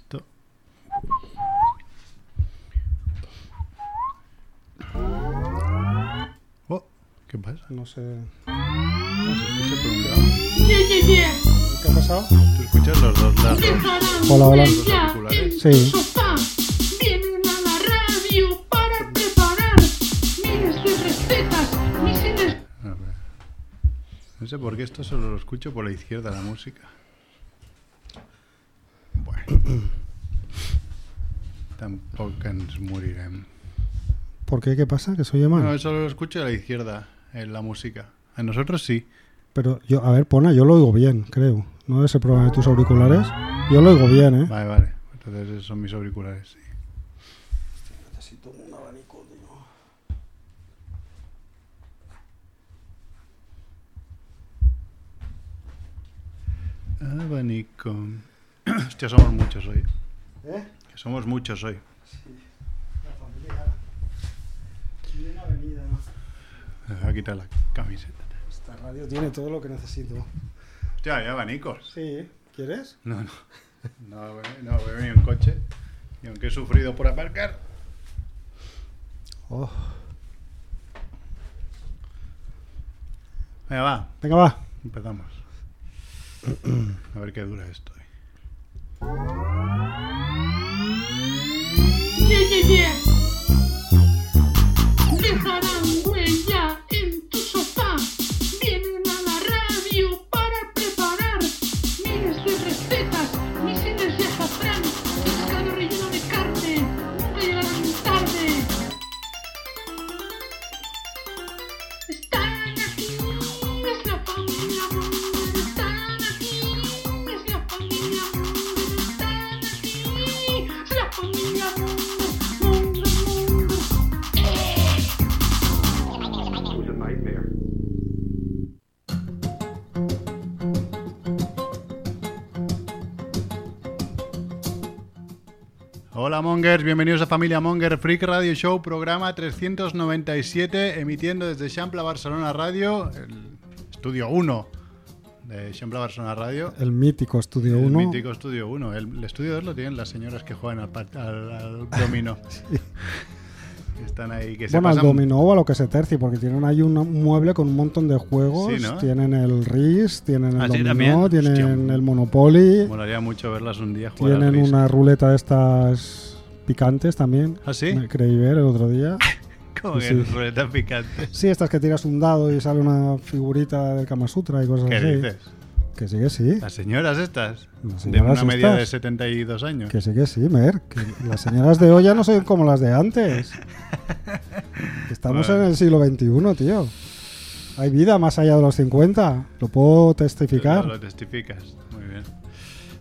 Esto. Oh, ¿qué pasa? No sé. No se escucha por un lado. Yeah, yeah, yeah. ¿Qué ha pasado? ¿Tú escuchas los dos lados? Hola, hola. Sí. tu sofá. Vienen a la radio para preparar miles de recetas, misiles A ver. No sé por qué esto solo lo escucho por la izquierda, la música. Bueno. Tampoco ens morirem. ¿Por qué? ¿Qué pasa? ¿Que se oye mal? No, solo lo escucho a la izquierda, en la música. A nosotros sí. Pero yo, a ver, pona, yo lo oigo bien, creo. ¿No es el problema de tus auriculares? Yo lo oigo bien, ¿eh? Vale, vale. Entonces esos son mis auriculares, sí. Necesito un abanico, tío. Abanico. Hostia, somos muchos hoy. ¿Eh? Somos muchos hoy. La familia. Bien avenida. Me voy a quitar la camiseta. Esta radio tiene todo lo que necesito. Hostia, hay abanicos. Sí, ¿quieres? No, no. No, no, he venido en coche. Y aunque he sufrido por aparcar. Oh. Venga, va. Venga, va. Empezamos. A ver qué dura esto. Yeah, yeah, yeah. Dejarán huella Mongers, bienvenidos a Familia Monger Freak Radio Show, programa 397, emitiendo desde Champla Barcelona Radio, el estudio 1 de Champla Barcelona Radio. El mítico Estudio El 1. mítico estudio 1. El, el estudio 2 lo tienen las señoras que juegan al, al, al dominó. Que Están ahí, que se Bueno, al dominó o a lo que se tercie, porque tienen ahí un mueble con un montón de juegos. Sí, ¿no? Tienen el RIS, tienen el Ah, sí, dominó, también. tienen Hostia. el Monopoly, Molaría mucho verlas un día jugar al tienen Risk. una ruleta de estas picantes también. ¿Ah, sí? Me creí ver el otro día. Que Sí. ruleta picante. Sí, estas que tiras un dado y sale una figurita del Kama Sutra y cosas ¿Qué así. dices? Que sí, que sí. Las señoras estas, Las de señoras una media de estas. 72 años. Que sí, que sí, Mer. Que las señoras de hoy ya no son como las de antes. Estamos Bueno. en el siglo XXI, tío. Hay vida más allá de los 50. Lo puedo testificar. Lo testificas.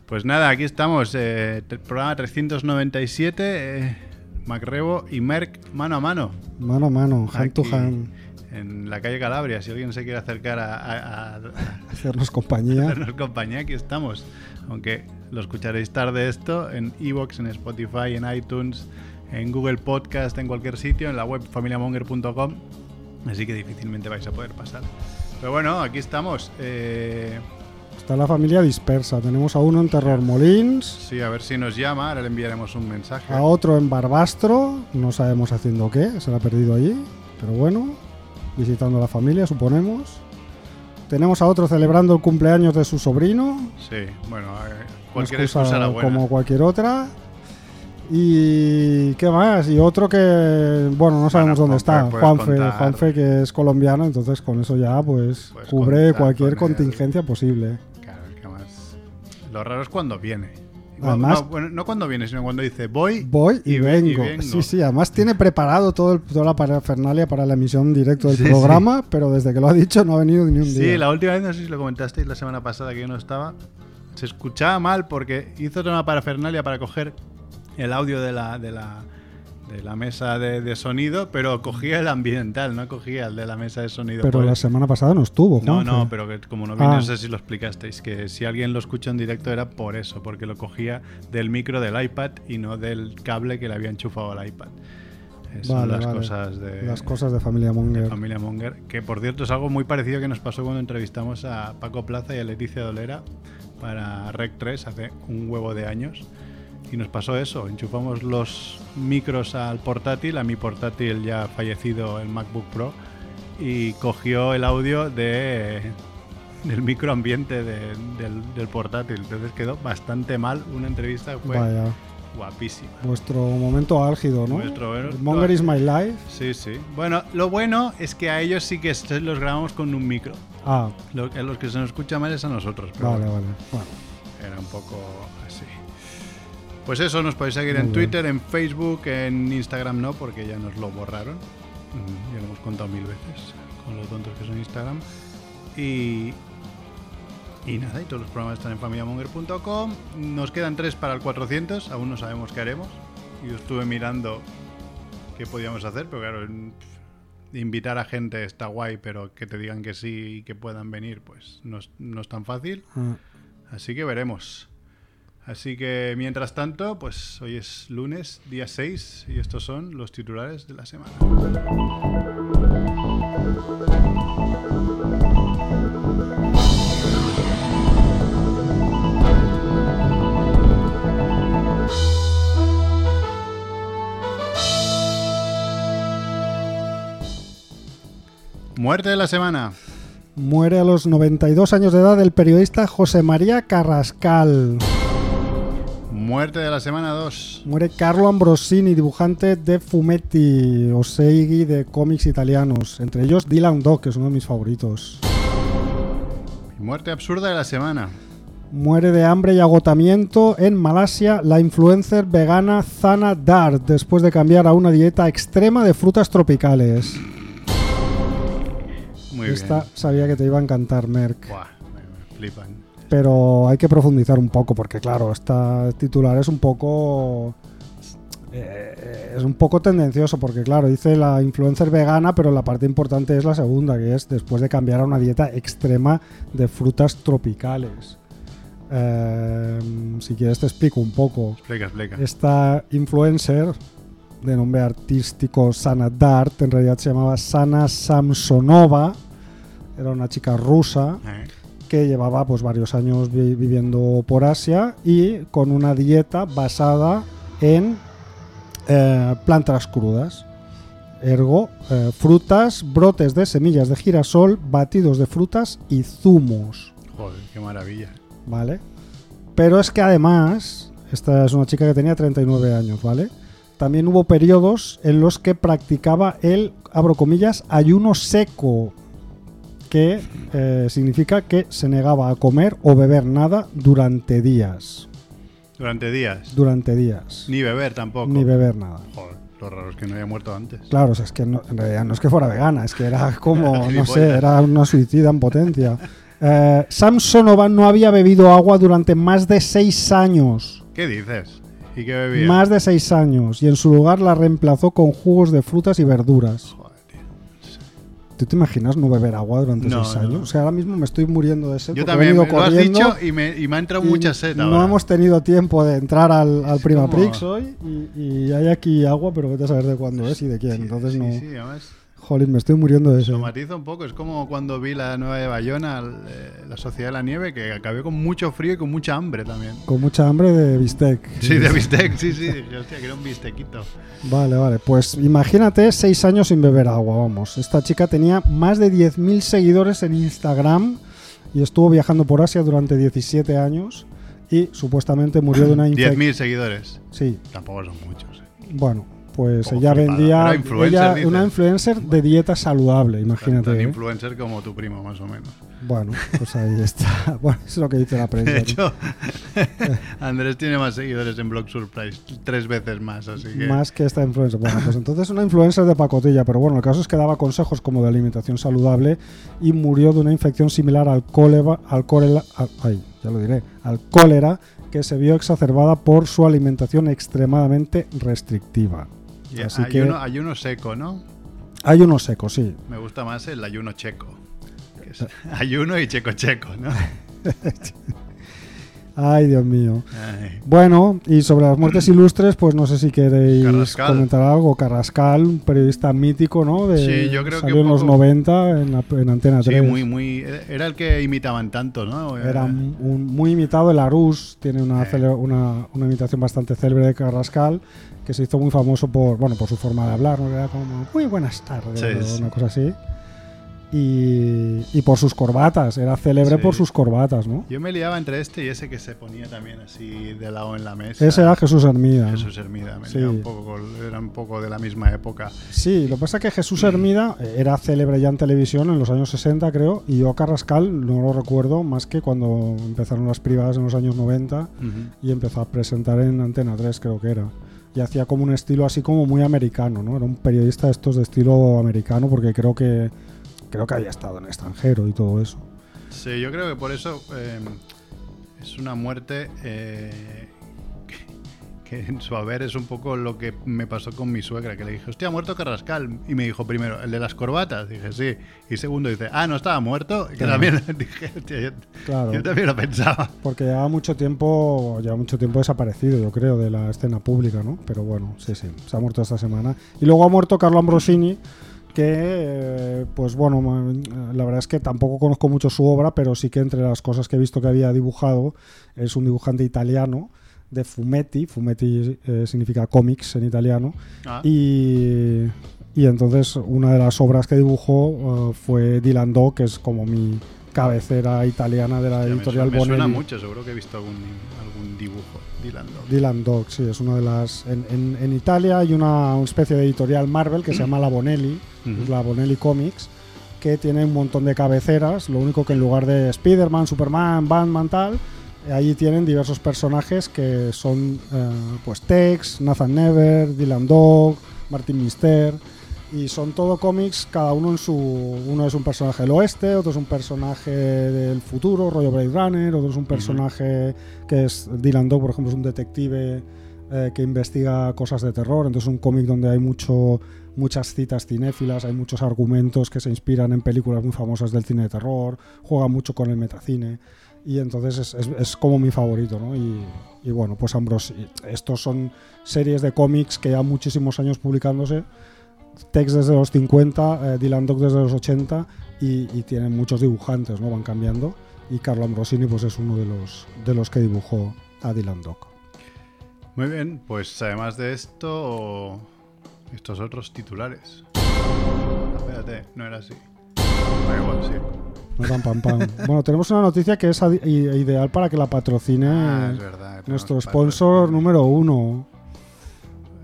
Pues nada, aquí estamos. eh, programa 397. Eh, Macrebo y Merck mano a mano. Mano a mano, hand to hand. En la calle Calabria. Si alguien se quiere acercar a, a- a- Hacernos compañía. hacernos compañía, aquí estamos. Aunque lo escucharéis tarde esto en Evox, en Spotify, en iTunes, en Google Podcast, en cualquier sitio, en la web familiamonger.com. Así que difícilmente vais a poder pasar. Pero bueno, aquí estamos. Eh, Está la familia dispersa. Tenemos a uno en Terror Molins, Sí, a ver si nos llama, ahora le enviaremos un mensaje. a otro en Barbastro. No sabemos haciendo qué, se la ha perdido allí. Pero bueno, visitando a la familia, suponemos. Tenemos a otro celebrando el cumpleaños de su sobrino. Sí, bueno, eh, cualquier excusa, la buena. como cualquier otra. Y qué más, y otro que, bueno, no sabemos Bueno, dónde está, Juanfe, contar. Juanfe que es colombiano, entonces con eso ya pues Puedes cubre contar cualquier contingencia posible. Lo raro es cuando viene. Además- no, bueno, no cuando viene, sino cuando dice voy. Voy y, y ve- y vengo. vengo. Sí, sí, además tiene preparado todo el- toda la parafernalia para la emisión directa del Sí, programa, pero desde que lo ha dicho no ha venido ni un Sí, día. la última vez, no sé si lo comentasteis la semana pasada que yo no estaba. Se escuchaba mal porque hizo toda una parafernalia para coger el audio de la, de la, de la mesa de, de sonido, pero cogía el ambiental, no cogía el de la mesa de sonido. pero la semana pasada no estuvo, No, Juanfe. no, pero que como no vino, Ah. no sé si lo explicasteis, que si alguien lo escucha en directo era por eso, porque lo cogía del micro del iPad y no del cable que le había enchufado al iPad. Son Vale, las vale. cosas de Las cosas de familia Monger. Familia Monger, que por cierto es algo muy parecido que nos pasó cuando entrevistamos a Paco Plaza y a Leticia Dolera para Rec 3 hace un huevo de años. Y nos pasó eso. Enchufamos los micros al portátil, a mi portátil ya fallecido, el MacBook Pro, y cogió el audio de, del microambiente de- del, del portátil. Entonces quedó bastante mal. Una entrevista fue Vaya, guapísima. vuestro momento álgido, ¿no? Vuestro- El Monger is my life. Sí, sí. Bueno, lo bueno es que a ellos sí que los grabamos con un micro. Ah, Lo, a los que se nos escucha mal es a nosotros. Pero vale, bueno, vale. Bueno, Era un poco así. Pues eso, nos podéis seguir Muy en bien. Twitter, en Facebook, en Instagram no, porque ya nos lo borraron. Ya lo hemos contado mil veces con lo tontos que son Instagram. Y, y nada, y todos los programas están en familiamonger.com. Nos quedan tres para el 400, aún no sabemos qué haremos. Yo estuve mirando qué podíamos hacer, pero claro, invitar a gente está guay, pero que te digan que sí y que puedan venir, pues no es, no es tan fácil. ah, Así que veremos. Así que mientras tanto, pues hoy es lunes, día 6, y estos son los titulares de la semana. Muerte de la semana. muere a los 92 años de edad el periodista José María Carrascal. Muerte de la semana 2. Muere Carlo Ambrosini, dibujante de fumetti o seigi de cómics italianos. Entre ellos Dylan Dog, que es uno de mis favoritos. Muerte absurda de la semana. Muere de hambre y agotamiento en Malasia la influencer vegana Zana Dart después de cambiar a una dieta extrema de frutas tropicales. Muy Esta bien. sabía que te iba a encantar, Merck. Buah, me, me flipan. Pero hay que profundizar un poco porque, claro, esta titular es un poco. eh, es un poco tendencioso porque, claro, dice la influencer vegana, pero la parte importante es la segunda, que es después de cambiar a una dieta extrema de frutas tropicales. Eh, si quieres te explico un poco. Explica, explica. Esta influencer de nombre artístico Sana Dart, en realidad se llamaba Sana Samsonova, era una chica rusa Eh, que llevaba pues varios años vi- viviendo por Asia y con una dieta basada en eh, plantas crudas. Ergo, eh, frutas, brotes de semillas de girasol, batidos de frutas y zumos. Joder, qué maravilla. ¿vale? Pero es que además, esta es una chica que tenía 39 años, ¿vale? También hubo periodos en los que practicaba el, abro comillas, ayuno seco, que eh, significa que se negaba a comer o beber nada durante días. Durante días. Durante días. Ni beber tampoco. Ni beber nada. Joder, lo raro es que no haya muerto antes. Claro, o sea, es que no- en realidad no es que fuera vegana, es que era como, no sé, era una suicida en potencia. Eh, Samsonova no había bebido agua durante más de seis años. ¿Qué dices? ¿Y qué bebía? Más de seis años. Y en su lugar la reemplazó con jugos de frutas y verduras. Joder. ¿Tú te imaginas no beber agua durante No, seis no. años? O sea, ahora mismo me estoy muriendo de sed. Yo también, venido lo has dicho y me, y me ha entrado mucha sed No ahora. hemos tenido tiempo de entrar al, al Prima como- Prix hoy y, y hay aquí agua, pero vete a saber de cuándo es y de quién. Entonces sí, no. sí, además Jolín, me estoy muriendo de sed. lo matizo un poco. Es como cuando vi la nueva de Bayona, eh, La Sociedad de la Nieve, que acabé con mucho frío y con mucha hambre también. Con mucha hambre de bistec. Sí, de bistec, sí, sí. Hostia, que era un bistequito. Vale, vale. Pues imagínate seis años sin beber agua, vamos. Esta chica tenía más de 10.000 seguidores en Instagram y estuvo viajando por Asia durante 17 años y supuestamente murió de una infección. 10.000 seguidores. Sí, Tampoco son muchos. eh. bueno, pues ella flipada. vendía influencer, ella- una influencer de dieta saludable, imagínate. tan ¿eh? influencer como tu primo, más o menos. Bueno, pues ahí está. Bueno, eso es lo que dice la prensa. De hecho, Andrés tiene más seguidores en Blog Surprise, tres veces más, así que... Más que esta influencer. Bueno, pues entonces una influencer de pacotilla, pero bueno, el caso es que daba consejos como de alimentación saludable y murió de una infección similar al cólera, al cólera, al- ay, ya lo diré, al cólera que se vio exacerbada por su alimentación extremadamente restrictiva. Y así ayuno, que- ayuno seco, ¿no? Hay unos secos, sí. Me gusta más el ayuno checo. que es ayuno y checo checo, ¿no? Ay, Dios mío. Ay. Bueno, y sobre las muertes ilustres, pues no sé si queréis Carrascal. comentar algo. Carrascal, un periodista mítico, ¿no? De, Sí, yo creo que salió en los poco- 90 en, la- en Antena 3. Sí, muy, muy. Era el que imitaban tanto, ¿no? Era un, un- muy imitado. El Arús tiene una, cele- una, una imitación bastante célebre de Carrascal, que se hizo muy famoso por, bueno, por su forma de hablar, Era como muy buenas tardes, Sí, o sí. una cosa así. Y, y por sus corbatas, era célebre Sí. por sus corbatas, ¿no? Yo me liaba entre este y ese que se ponía también así de lado en la mesa. Ese era Jesús Hermida. Jesús Hermida. Me Sí. un poco era un poco de la misma época. Sí, lo que pasa es que Jesús Hermida eh, era célebre ya en televisión en los años 60, creo, y yo a Carrascal no lo recuerdo más que cuando empezaron las privadas en los años 90 Ujú. y empezó a presentar en Antena 3, creo que era. Hacía como un estilo así como muy americano, ¿no? Era un periodista de estos de estilo americano porque creo que creo que había estado en extranjero y todo eso. Sí, yo creo que por eso eh, es una muerte eh, que, en su haber es un poco lo que me pasó con mi suegra, que le dije, hostia, ha muerto Carrascal. Y me dijo primero, ¿el de las corbatas? Dije, sí. Y segundo dice, ah, no estaba muerto. Que Claro. también dije, hostia, yo, Claro. yo también lo pensaba. Porque lleva mucho tiempo, lleva mucho tiempo desaparecido, yo creo, de la escena pública, ¿no? Pero bueno, sí, sí, se ha muerto esta semana. Y luego ha muerto Carlo Ambrosini, que, eh, pues bueno, la verdad es que tampoco conozco mucho su obra, pero sí que entre las cosas que he visto que había dibujado, es un dibujante italiano de fumetti, fumetti eh, significa cómics en italiano, Ah, y, y entonces una de las obras que dibujó eh, fue Dylan Dog, que es como mi cabecera italiana de la hostia, me editorial suena- me suena mucho, seguro que he visto algún, algún dibujo. Dylan Dog. Dylan Dog, sí, es una de las. En, en- en Italia hay una, una especie de editorial Marvel que se llama La Bonelli, la Bonelli Comics, que tiene un montón de cabeceras. Lo único que en lugar de Spider-Man, Superman, Batman, tal, allí tienen diversos personajes que son eh, pues Tex, Nathan Never, Dylan Dog, Martin Mister. Y son todo cómics, cada uno en su. Uno es un personaje del oeste, otro es un personaje del futuro, rollo Blade Runner, otro es un personaje que es Dylan Dog, por ejemplo, es un detective eh, que investiga cosas de terror. Entonces, es un cómic donde hay mucho, muchas citas cinéfilas, hay muchos argumentos que se inspiran en películas muy famosas del cine de terror, juega mucho con el metacine. Y entonces es, es- como mi favorito, ¿no? Y, bueno, pues Ambrose, estos son series de cómics que ya muchísimos años publicándose. Tex desde los 50, eh, Dylan Dog desde los 80 y, tienen muchos dibujantes, ¿no? Van cambiando. Y Carlo Ambrosini pues es uno de los, de los que dibujó a Dylan Dog. Muy bien, pues además de esto, estos otros titulares. Espérate, no era así. Da igual, sí. Tan pam, pam. bueno, tenemos una noticia que es i- ideal para que la patrocine Ah, es verdad. nuestro sponsor patrocinio. número uno.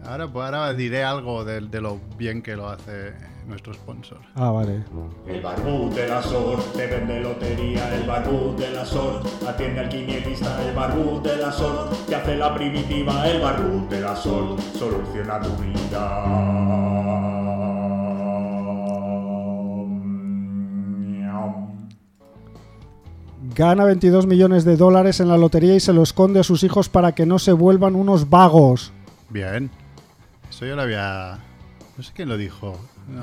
Ahora, pues ahora diré algo de, de lo bien que lo hace nuestro sponsor. Ah, vale. El barbú de la SOR te vende lotería, el barbú de la SOR atiende al quinielista, el barbú de la SOR te hace la primitiva, el barbú de la SOR soluciona tu vida. Gana 22 millones de dólares en la lotería y se lo esconde a sus hijos para que no se vuelvan unos vagos. Bien. Eso yo lo había. No sé quién lo dijo.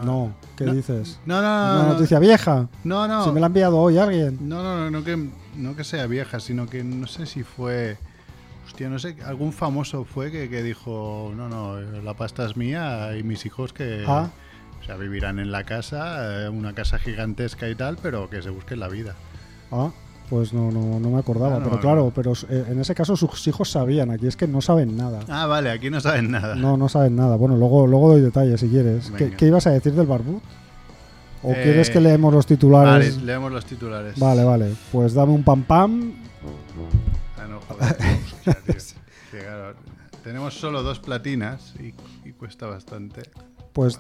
No, ¿qué No. dices? No, no, no. Una no. noticia vieja. No, no. Si me la ha enviado hoy alguien. No, no, no, no que, no que sea vieja, sino que no sé si fue. Hostia, no sé, algún famoso fue que, que dijo: No, no, la pasta es mía y mis hijos que. Ah. O sea, vivirán en la casa, eh, una casa gigantesca y tal, pero que se busquen la vida. Ah, pues no, no, no me acordaba. Ah, no, pero claro, pero eh, en ese caso sus hijos sabían. Aquí es que no saben nada. Ah, vale, aquí no saben nada. No, no saben nada. Bueno, luego, luego doy detalles si quieres. ¿Qué, ibas a decir del barbut? ¿O Eh, quieres que leemos los Vale, titulares? leemos los titulares. Vale, vale. Pues dame un pam pam. Ah, no, joder. hostia, tío. Que, claro, tenemos solo dos platinas y, y cuesta bastante. Pues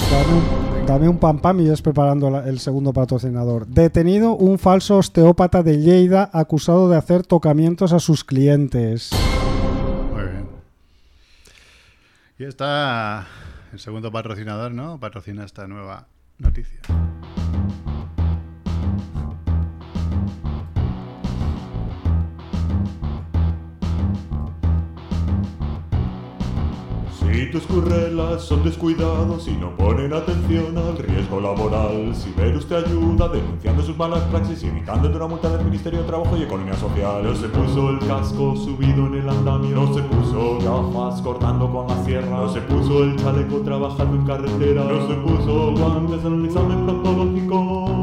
dame un, pam pam y es preparando el segundo patrocinador. Detenido un falso osteópata de Lleida acusado de hacer tocamientos a sus clientes. Muy bien. Y está el segundo patrocinador, ¿no? Patrocina esta nueva noticia. Tus currelas son descuidados y no ponen atención al riesgo laboral, Siberus te ayuda denunciando sus malas praxis y evitándote una multa del Ministerio de Trabajo y Economía Social. No se puso el casco subido en el andamio, no se puso gafas cortando con la sierra, no se puso el chaleco trabajando en carretera, no se puso guantes en un examen proctológico.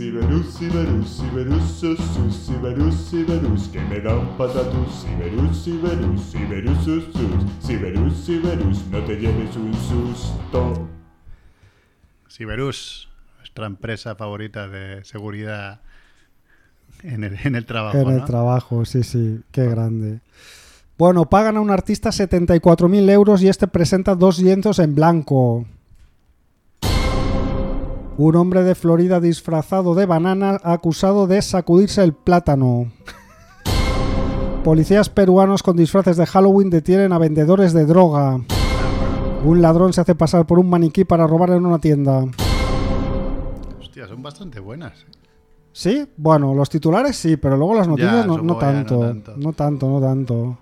Siberus, Siberus, Siberus, sus, sus, Siberus, Siberus, que me da un patatús. Siberus, Siberus, Siberus, sus, sus, Siberus, Siberus, no te lleves un susto. Siberus, nuestra empresa favorita de seguridad en el, en el trabajo. En el ¿no? trabajo, sí, sí, qué grande. Bueno, pagan a un artista 74.000 euros y este presenta dos lienzos en blanco. Un hombre de Florida disfrazado de banana acusado de sacudirse el plátano. Policías peruanos con disfraces de Halloween detienen a vendedores de droga. Un ladrón se hace pasar por un maniquí para robar en una tienda. Hostia, son bastante buenas. ¿Sí? Bueno, los titulares sí, pero luego las noticias no, no supongo ya no tanto, tanto. no tanto. No tanto,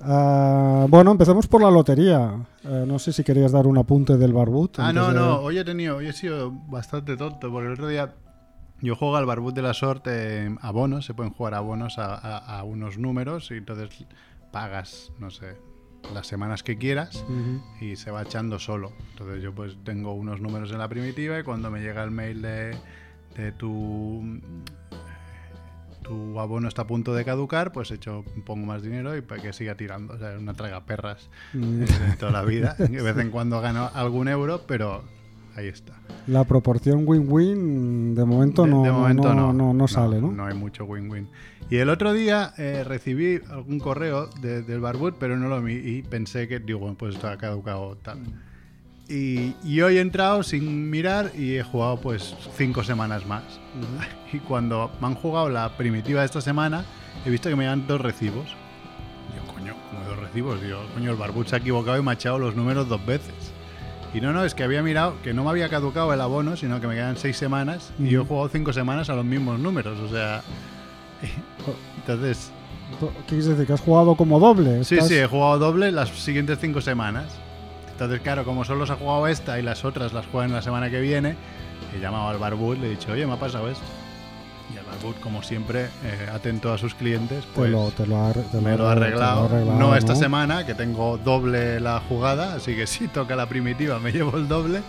Ah, bueno, empecemos por la lotería. Eh, no sé si querías dar un apunte del barbut. Ah, no, de- no. Hoy he tenido, hoy he sido bastante tonto porque el otro día yo juego al Barbut de la Sorte a bonos, se pueden jugar a bonos a, a- a unos números y entonces pagas, no sé, las semanas que quieras y se va echando solo. Entonces yo pues tengo unos números en la primitiva y cuando me llega el mail de, de tu tu abono está a punto de caducar, pues echo pongo más dinero y para que siga tirando. O sea, es una traga perras Mm, de toda la vida. De vez en cuando gano algún euro, pero ahí está. La proporción win-win de momento, De- no, de momento no, no, no- sale, ¿no? No hay mucho win-win. Y el otro día eh, recibí algún correo de- del Barbut, pero no lo vi y pensé que, digo, pues esto ha caducado tal. Y, y hoy he entrado sin mirar y he jugado pues cinco semanas más. Y cuando me han jugado la primitiva de esta semana, he visto que me llegan dos recibos. Digo, coño, como dos recibos. Digo, coño, el Barbut se ha equivocado y me ha echado los números dos veces. Y no, no, es que había mirado que no me había caducado el abono, sino que me quedan seis semanas y yo he jugado cinco semanas a los mismos números. O sea, entonces, ¿Qué quieres decir? ¿Que has jugado como doble? sí, Estás- sí, he jugado doble las siguientes cinco semanas. Entonces, claro, como solo se ha jugado esta y las otras las juegan la semana que viene, he llamado al Barbut, le he dicho, oye, me ha pasado esto. Y el Barbut, como siempre, eh, atento a sus clientes, Te pues lo, te lo te me lo ha te arreglado. arreglado, no esta ¿no? semana, que tengo doble la jugada, así que si toca la primitiva me llevo el doble. Eh,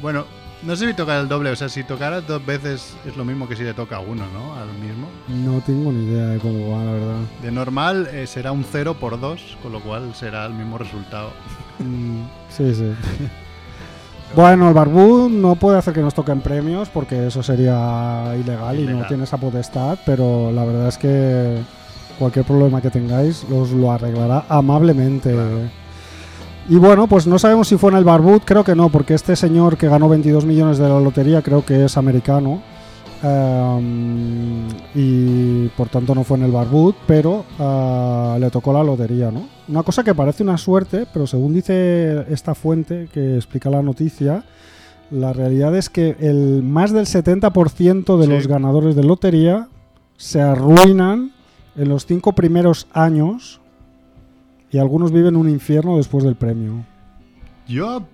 bueno, no sé si tocar el doble, o sea, si tocara dos veces es lo mismo que si le toca uno, ¿no? Al mismo. No tengo ni idea de cómo va, la verdad. De normal eh, será un 0 por 2, con lo cual será el mismo resultado. Mm, sí, sí. Bueno, el Barbú no puede hacer que nos toquen premios porque eso sería ilegal, y no tiene esa potestad, pero la verdad es que cualquier problema que tengáis os lo arreglará amablemente. Claro. Y bueno, pues no sabemos si fue en el Barbut, creo que no, porque este señor que ganó 22 millones de la lotería creo que es americano. Em, y por tanto no fue en el Barbut, pero ah, le tocó la lotería, ¿no? Una cosa que parece una suerte, pero según dice esta fuente que explica la noticia, la realidad es que el más del 70% de Sí. los ganadores de lotería se arruinan en los cinco primeros años y algunos viven un infierno después del premio. Yo,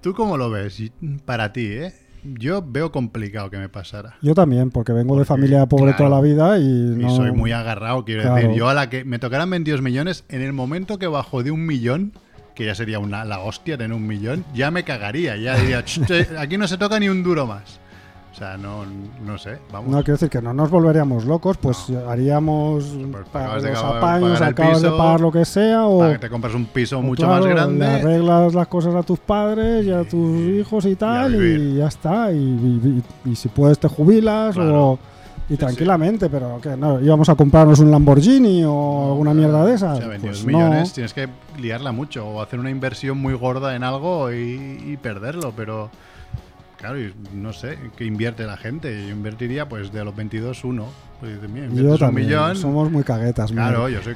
¿tú cómo lo ves? Para ti, ¿eh? Yo veo complicado que me pasara. Yo también, porque vengo de familia pobre claro, toda la vida y Y soy muy agarrado, quiero Claro. decir. Yo a la que me tocaran 22 millones, en el momento que bajo de un millón, que ya sería una, la hostia tener un millón, ya me cagaría. Ya diría, "Ch, eh, aquí no se toca ni un duro más. O sea, no, no sé, vamos. No quiero decir que no nos volveríamos locos, pues haríamos Pues pa- acabas de los apaños, acabas de piso, pagar lo que sea, o, Para que te compras un piso mucho claro, más grande. arreglas las cosas a tus padres y a tus hijos y tal, y ya está. Y, y- si puedes te jubilas Claro. o y Sí, tranquilamente, pero que no íbamos a comprarnos un Lamborghini o alguna mierda de esas. O sea, 22 Pues millones no. tienes que liarla mucho o hacer una inversión muy gorda en algo y, y perderlo, pero claro, y no sé, ¿qué invierte la gente? Yo invertiría pues de los 22 uno. Pues dices, mira, Yo inviertes un también. millón. Somos muy caguetas. mira. Claro, yo soy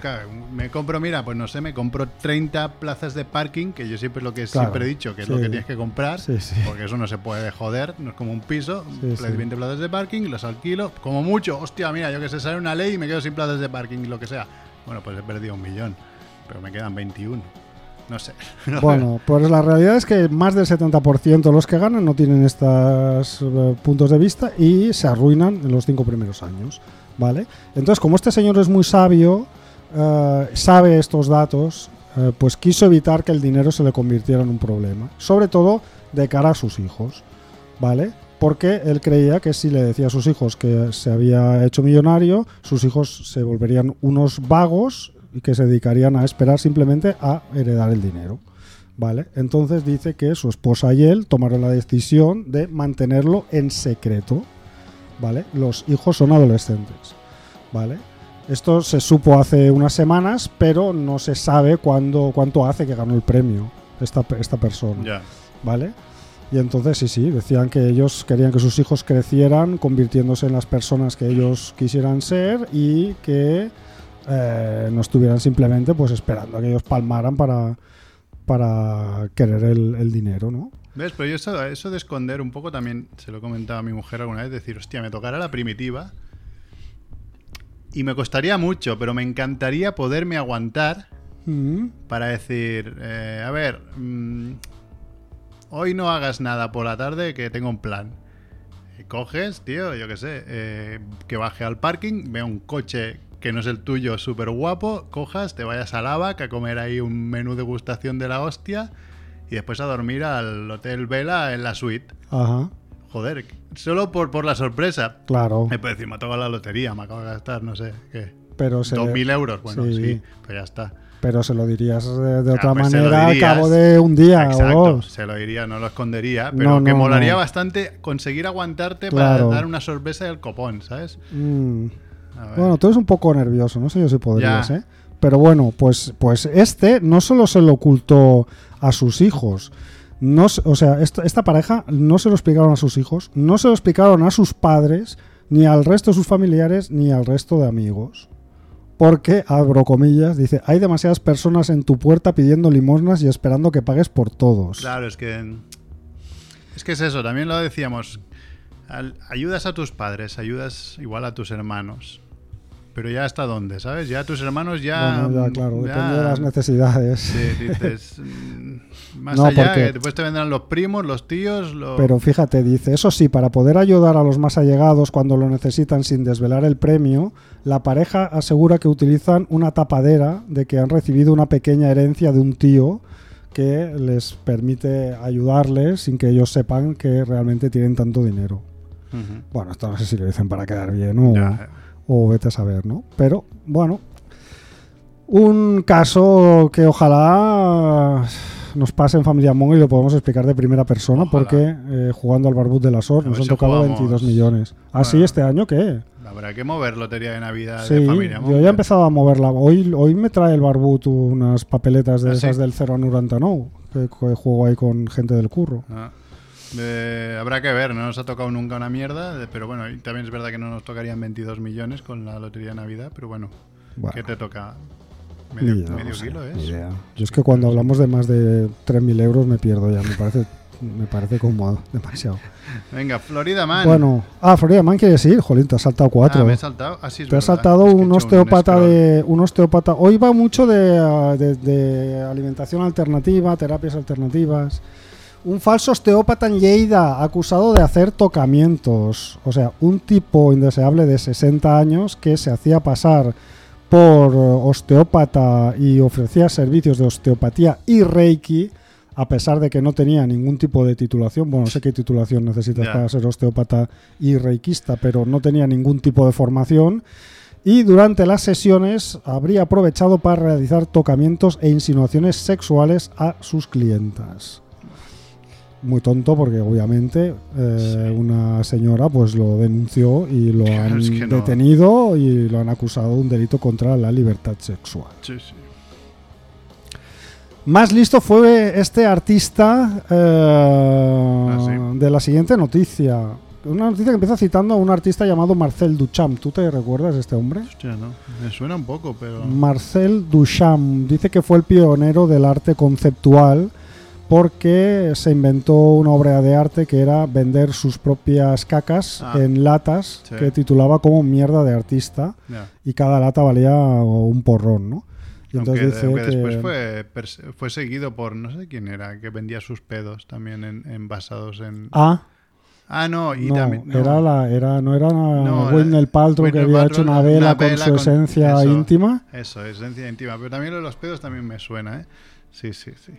me compro, mira, pues no sé, me compro 30 plazas de parking, que yo siempre lo que Claro, siempre he dicho, que es sí. lo que tienes que comprar, Sí, sí. porque eso no se puede joder, no es como un piso, Sí, pla- sí. 20 plazas de parking, las alquilo, como mucho, hostia, mira, yo que sé, sale una ley y me quedo sin plazas de parking y lo que sea. Bueno, pues he perdido un millón, pero me quedan 21. No sé. No Bueno, pues la realidad es que más del 70% de los que ganan no tienen estos eh, puntos de vista y se arruinan en los cinco primeros años, ¿vale? Entonces, como este señor es muy sabio, eh, sabe estos datos, eh, pues quiso evitar que el dinero se le convirtiera en un problema, sobre todo de cara a sus hijos, ¿vale? Porque él creía que si le decía a sus hijos que se había hecho millonario, sus hijos se volverían unos vagos y que se dedicarían a esperar simplemente a heredar el dinero. ¿Vale? Entonces dice que su esposa y él tomaron la decisión de mantenerlo en secreto. ¿Vale? Los hijos son adolescentes. ¿Vale? Esto se supo hace unas semanas, pero no se sabe cuándo, cuánto hace que ganó el premio esta, esta persona. Ya. ¿Vale? Y entonces sí, sí, decían que ellos querían que sus hijos crecieran convirtiéndose en las personas que ellos quisieran ser y que eh, no estuvieran simplemente pues esperando a que ellos palmaran para, para querer el, el dinero, ¿no? ¿Ves? Pero yo eso, eso de esconder un poco también se lo he comentado a mi mujer alguna vez, decir, hostia, me tocará la primitiva y me costaría mucho, pero me encantaría poderme aguantar Mm, para decir, eh, a ver, mm, hoy no hagas nada por la tarde que tengo un plan. Y coges, tío, yo qué sé, eh, que baje al parking, vea un coche que no es el tuyo súper guapo, cojas, te vayas a Lavac a comer ahí un menú degustación de la hostia y después a dormir al Hotel Vela en la suite. Ajá, Joder, solo por, por la sorpresa. claro. Me puede decir, me ha tocado la lotería, me acabo de gastar, no sé, ¿qué? Pero se, 2.000 euros, bueno, sí. sí, pues ya está. pero se lo dirías de, de otra pues manera al cabo de un día o Exacto, dos. se lo diría, no lo escondería, pero No, que molaría no. bastante conseguir aguantarte Claro. para dar una sorpresa del copón, ¿sabes? Mm. Bueno, tú eres un poco nervioso, no sé yo si podrías, Ya. ¿eh? Pero bueno, pues, pues este no solo se lo ocultó a sus hijos, no, o sea, esta, esta pareja no se lo explicaron a sus hijos, no se lo explicaron a sus padres, ni al resto de sus familiares, ni al resto de amigos. Porque, abro comillas, dice, hay demasiadas personas en tu puerta pidiendo limosnas y esperando que pagues por todos. Claro, es que. Es que es eso, también lo decíamos. al- ayudas a tus padres, ayudas igual a tus hermanos. Pero ya hasta dónde, ¿sabes? Ya tus hermanos ya. Bueno, ya, claro, ya- depende de las necesidades. Sí, dices. mm, más No, allá, porque- que después te vendrán los primos, los tíos, los. Pero fíjate, dice, eso sí, para poder ayudar a los más allegados cuando lo necesitan sin desvelar el premio, la pareja asegura que utilizan una tapadera de que han recibido una pequeña herencia de un tío que les permite ayudarles sin que ellos sepan que realmente tienen tanto dinero. Bueno, esto no sé si lo dicen para quedar bien o, Ya. O vete a saber, ¿no? Pero bueno, un caso que ojalá nos pase en Familia Mongo y lo podemos explicar de primera persona Ojalá. porque eh, jugando al Barbud de la SOR nos han tocado jugamos. 22 millones. ¿Ah, sí? Bueno. ¿Este año qué? Habrá que mover lotería de Navidad Sí, de familia. yo ya he empezado a moverla. Hoy, hoy me trae el Barbut unas papeletas de ¿Ah, esas sí? del 0 a 99 que, que juego ahí con gente del curro. Ah. Eh, habrá que ver, no nos ha tocado nunca una mierda, pero bueno, y también es verdad que no nos tocarían 22 millones con la lotería de Navidad, pero bueno, Bueno, ¿qué te toca? Medio, idea, medio no sé, kilo idea. Yo es que cuando hablamos de más de 3.000 euros me pierdo ya. Me parece, me parece como demasiado. Venga, Florida Man. Bueno, ah, Florida Man quieres ir, jolín, te has saltado cuatro. Ah, me he saltado. Ah, sí, es te has saltado Es que he un osteópata de un osteópata. Hoy va mucho de, de- de alimentación alternativa, terapias alternativas. Un falso osteópata en Lleida acusado de hacer tocamientos. O sea, un tipo indeseable de 60 años que se hacía pasar por osteópata y ofrecía servicios de osteopatía y reiki, a pesar de que no tenía ningún tipo de titulación. Bueno, no sé qué titulación necesitas para ser osteópata y reikista, pero no tenía ningún tipo de formación. Y durante las sesiones habría aprovechado para realizar tocamientos e insinuaciones sexuales a sus clientas. Muy tonto porque obviamente eh, Sí. una señora pues lo denunció y lo han es que no. detenido y lo han acusado de un delito contra la libertad sexual. Sí, sí. Más listo fue este artista eh, Ah, de la siguiente noticia. Una noticia que empieza citando a un artista llamado Marcel Duchamp. ¿Tú te recuerdas de este hombre? Hostia, no. Me suena un poco, pero. Marcel Duchamp dice que fue el pionero del arte conceptual porque se inventó una obra de arte que era vender sus propias cacas Ah. en latas Sí. que titulaba como mierda de artista Ya. y cada lata valía un porrón, ¿no? Y entonces aunque, dice aunque que después fue, fue seguido por no sé quién era, que vendía sus pedos también en, en basados en... ah, Ah, no, y no, también... no. era la era no era No, Gwyneth Paltrow que había Paltrow, hecho una una vela con vela su con- esencia eso. íntima. Eso, esencia íntima. Pero también lo de los pedos también me suena, ¿eh? Sí, sí, sí.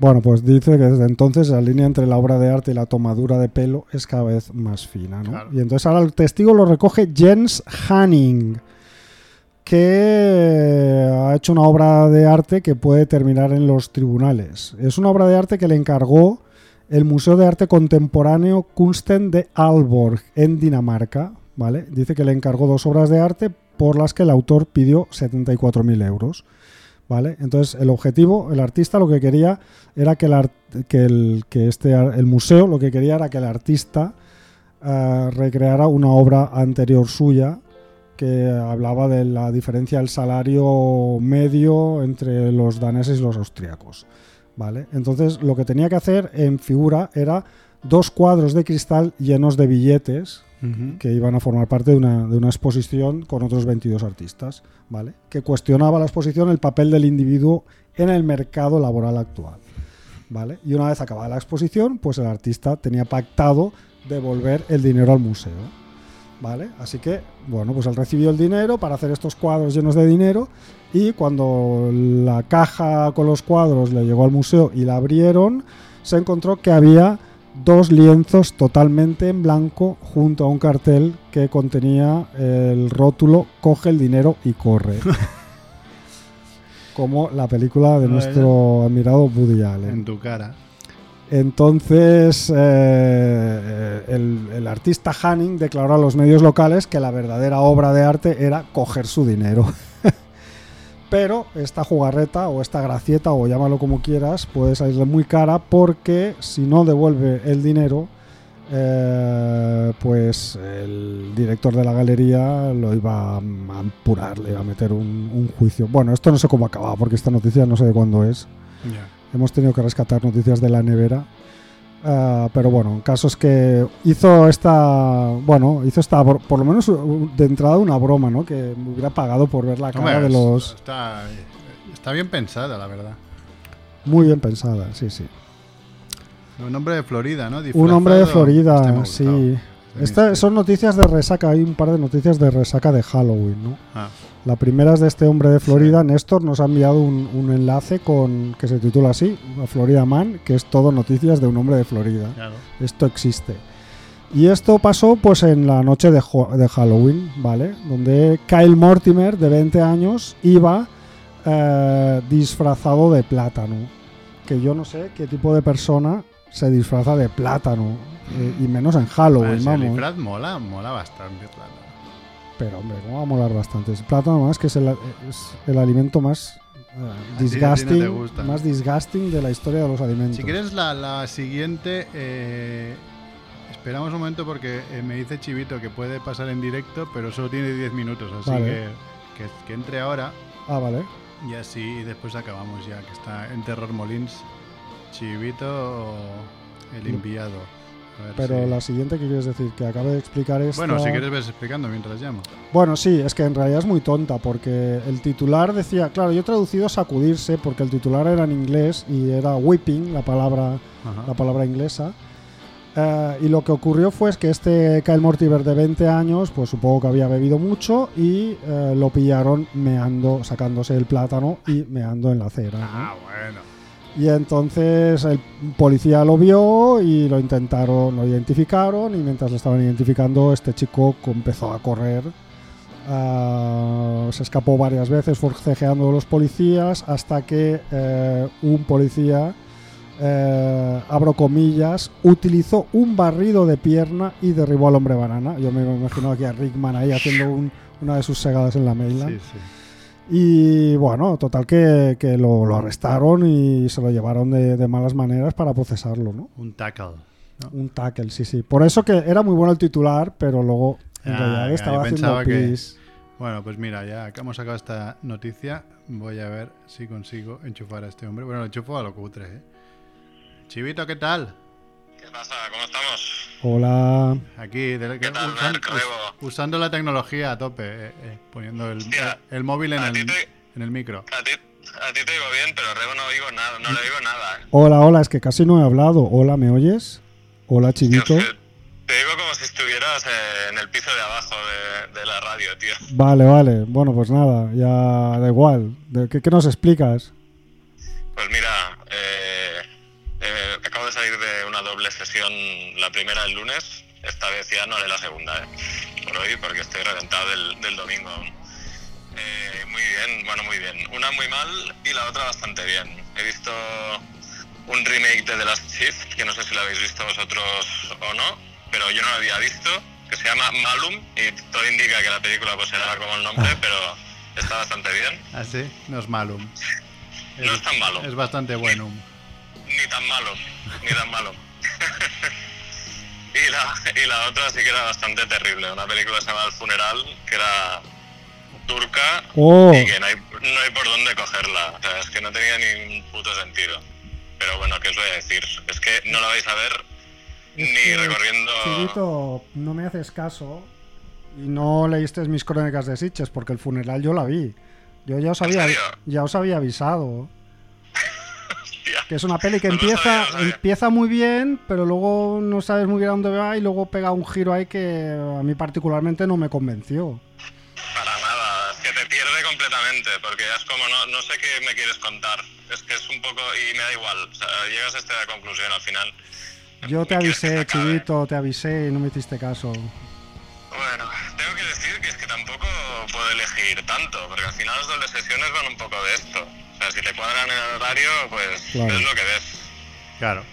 Bueno, pues dice que desde entonces la línea entre la obra de arte y la tomadura de pelo es cada vez más fina, ¿no? Claro. Y entonces ahora el testigo lo recoge Jens Hanning, que ha hecho una obra de arte que puede terminar en los tribunales. Es una obra de arte que le encargó el Museo de Arte Contemporáneo Kunsten de Aalborg, en Dinamarca, ¿vale? Dice que le encargó dos obras de arte por las que el autor pidió 74.000 euros. ¿Vale? Entonces, el objetivo, el artista lo que quería era que el, que este, el museo lo que quería era que el artista eh, recreara una obra anterior suya que hablaba de la diferencia del salario medio entre los daneses y los austriacos. ¿Vale? Entonces, lo que tenía que hacer en figura era dos cuadros de cristal llenos de billetes que iban a formar parte de una, de una exposición con otros 22 artistas, ¿vale? Que cuestionaba la exposición el papel del individuo en el mercado laboral actual, ¿vale? Y una vez acabada la exposición, pues el artista tenía pactado devolver el dinero al museo, ¿vale? Así que, bueno, pues él recibió el dinero para hacer estos cuadros llenos de dinero y cuando la caja con los cuadros le llegó al museo y la abrieron, se encontró que había dos lienzos totalmente en blanco junto a un cartel que contenía el rótulo Coge el dinero y corre. Como la película de nuestro admirado Woody En Allen. tu cara. Entonces, eh, el, el artista Hanning declaró a los medios locales que la verdadera obra de arte era coger su dinero. Pero esta jugarreta o esta gracieta o llámalo como quieras puede salirle muy cara porque si no devuelve el dinero, eh, pues el director de la galería lo iba a apurar, le iba a meter un, un juicio. Bueno, esto no sé cómo acaba porque esta noticia no sé de cuándo es. Hemos tenido que rescatar noticias de la nevera. Ah, pero bueno, el caso es que hizo esta. Bueno, hizo esta. bro- Por lo menos uh, de entrada una broma, ¿no? Que me hubiera pagado por ver la cara Hombre, de los. Está, está bien pensada, la verdad. Muy bien pensada, sí, sí. Un hombre de Florida, ¿no? Un hombre de. Este Florida, gustado. sí. Este Estas son noticias de resaca. Hay un par de noticias de resaca de Halloween, ¿no? Ah, La primera es de este hombre de Sí. Florida. Néstor nos ha enviado un, un enlace con que se titula así, Florida Man, que es todo noticias de un hombre de Florida. claro. Esto existe. Y esto pasó pues en la noche de, Halloween, ¿vale? Donde Kyle Mortimer, de 20 años, iba eh, disfrazado de plátano. Que yo no sé qué tipo de persona se disfraza de plátano. eh, y menos en Halloween, vamos. disfraz mola, mola bastante, claro. Pero hombre, ¿cómo va a molar bastante? El plátano más que es el, es el alimento más eh, no disgusting, gusta. más disgusting de la historia de los alimentos. Si quieres la, la siguiente, eh, esperamos un momento porque eh, me dice Chivito que puede pasar en directo, pero solo tiene 10 minutos, así Vale. que, que, que entre ahora Ah, vale. y así y después acabamos ya, que está en Terror Molins. Chivito, el enviado. Ver Pero la siguiente que quieres decir, que acabe de explicar esta... Bueno, si quieres ves explicando mientras llamo. Bueno, sí, es que en realidad es muy tonta porque el titular decía, claro, yo he traducido sacudirse porque el titular era en inglés y era whipping, la palabra, Ajá. la palabra inglesa. Eh, y lo que ocurrió fue es que este Kyle Mortimer de 20 años, pues supongo que había bebido mucho y eh, lo pillaron meando, sacándose el plátano y meando en la acera. ¿no? Ah, bueno. Y entonces el policía lo vio y lo intentaron, lo identificaron y mientras lo estaban identificando este chico co- empezó a correr. Ah, se escapó varias veces forcejeando de los policías hasta que eh, un policía, eh, abro comillas, utilizó un barrido de pierna y derribó al hombre banana. Yo me imagino aquí a Rickman ahí haciendo un- una de sus segadas en la Mainland. Sí, sí. Y bueno, total que, que lo, lo arrestaron y se lo llevaron de, de malas maneras para procesarlo, ¿no? Un tackle. Un tackle, sí, sí. Por eso que era muy bueno el titular, pero luego en Ah, realidad estaba haciendo que- pis. Bueno, pues mira, ya que hemos sacado esta noticia, voy a ver si consigo enchufar a este hombre. Bueno, lo enchufo a lo cutre, ¿eh? Chivito, ¿qué tal? ¿Qué pasa? ¿Cómo estamos? Hola. Aquí, de- ¿Qué tal, usan- us- usando la tecnología a tope, eh, eh, poniendo el, Hostia, el móvil en el, ti te- en el micro. A ti, a ti te digo bien, pero a Rebo no oigo nada, no le oigo nada. Hola, hola, es que casi no he hablado. Hola, ¿me oyes? Hola, que te digo como si estuvieras eh, en el piso de abajo de, de la radio, tío. Vale, vale. Bueno, pues nada, ya da igual. ¿De ¿Qué, qué nos explicas? Pues mira, eh, eh, acabo de salir de una doble sesión, la primera el lunes, esta vez ya no haré la segunda, ¿eh? por hoy, porque estoy reventado del, del domingo. Eh, muy bien, bueno, muy bien. Una muy mal y la otra bastante bien. He visto un remake de The Last Shift, que no sé si lo habéis visto vosotros o no, pero yo no lo había visto, que se llama Malum, y todo indica que la película pues será como el nombre, pero está bastante bien. ¿Ah, sí? No es malo. No es tan malo. Es bastante bueno. Ni tan malo, ni tan malo. y, la, y la otra sí que era bastante terrible. Una película que se llama El Funeral, que era turca Oh, y que no hay, no hay por dónde cogerla. O sea, es que no tenía ni un puto sentido. Pero bueno, ¿qué os voy a decir? Es que no la vais a ver ni recorriendo... No me haces caso y no leíste mis crónicas de Sitches porque el funeral yo la vi. Yo ya os ¿En había, ya os había avisado. Hostia. Que es una peli que no empieza, sabía, no sabía. empieza muy bien, pero luego no sabes muy bien a dónde va y luego pega un giro ahí que a mí particularmente no me convenció. Para nada, es que te pierde completamente, porque ya es como, no, no sé qué me quieres contar. Es que es un poco, y me da igual, o sea, llegas a esta conclusión al final. Yo te ¿Qué quieres que avisé? Chivito, te avisé y no me hiciste caso. Bueno, tengo que decir que es que tampoco puedo elegir tanto, porque al final las dobles sesiones van un poco de esto. Sea, si te cuadran el horario, pues Claro. es lo que ves. Claro.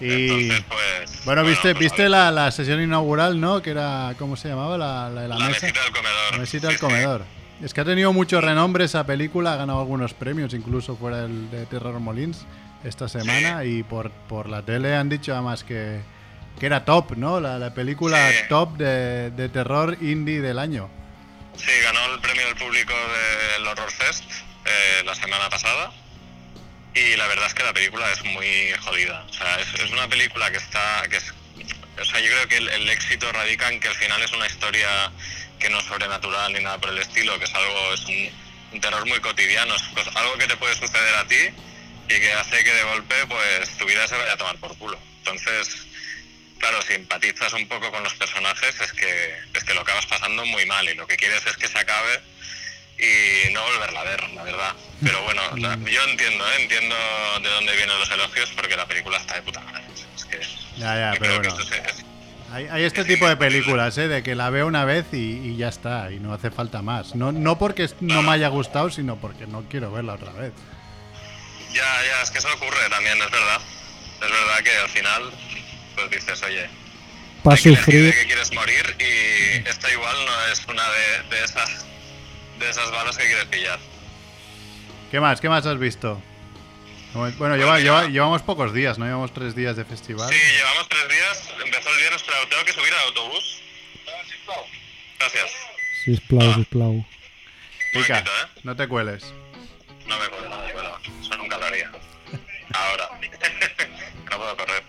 Y Entonces, pues... bueno, viste, pues, viste la, la sesión inaugural, ¿no? Que era, ¿cómo se llamaba? La, la la, mesa. mesita del comedor. La mesita del sí. comedor. Es que ha tenido mucho renombre esa película, ha ganado algunos premios, incluso fuera el de Terror Molins esta semana. Y por, por la tele han dicho además que, que era top, ¿no? La, la película Sí. top de, de terror indie del año. Sí, ganó el premio del público del Horror Fest eh, la semana pasada. Y la verdad es que la película es muy jodida. O sea, es, es una película que está. Que es, o sea, yo creo que el, el éxito radica en que al final es una historia que no es sobrenatural ni nada por el estilo, que es algo. Es un, un terror muy cotidiano, es cos- algo que te puede suceder a ti y que hace que de golpe pues tu vida se vaya a tomar por culo. Entonces, claro, si empatizas un poco con los personajes es que, es que lo acabas pasando muy mal y lo que quieres es que se acabe y no volverla a ver, la verdad. Pero bueno, la- yo entiendo, ¿eh? entiendo de dónde vienen los elogios porque la película está de puta madre. Es que Ya, ya, pero bueno. esto es- es- Hay, hay este tipo de películas, ¿eh? De que la veo una vez y, y ya está, y no hace falta más. No, no porque no me haya gustado, sino porque no quiero verla otra vez. ya, ya, es que eso ocurre también, es verdad. Es verdad que al final, pues dices, oye, Para sufrir, que quieres morir y esta igual no es una de, de esas de esas balas que quieres pillar. ¿Qué más? ¿Qué más has visto? Bueno, lleva- Pues lleva- llevamos pocos días, ¿no? Llevamos tres días de festival. Sí, llevamos tres días, empezó el viernes, pero tengo que subir al autobús. Gracias. sisplau, sisplau. Un Pica, momentito, ¿eh? no te cueles. No me puedo, no me. Eso nunca lo haría. Ahora. no puedo correr.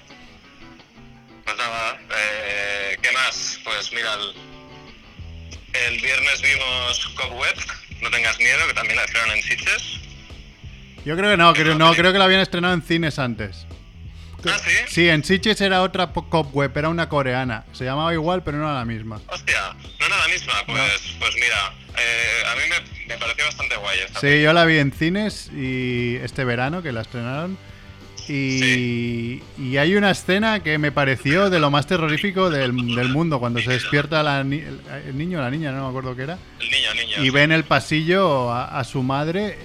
Pues nada, eh, ¿qué más? Pues mira, el, el viernes vimos Cobweb, No tengas miedo, que también la hicieron en Sitges. Yo creo que no, creo, no, creo que la habían estrenado en cines antes. Ah, sí. Sí, en Sitges era otra po- cop web, era una coreana. Se llamaba igual, pero no era la misma. Hostia, no era la misma. Pues, pues mira, eh, a mí me, me pareció bastante guay esta Sí, yo la vi en cines y este verano que la estrenaron. Y, y hay una escena que me pareció de lo más terrorífico del, del mundo, cuando se despierta la ni- el, el niño o la niña, no me acuerdo qué era, El niño, niño. y ve en el pasillo a, a su madre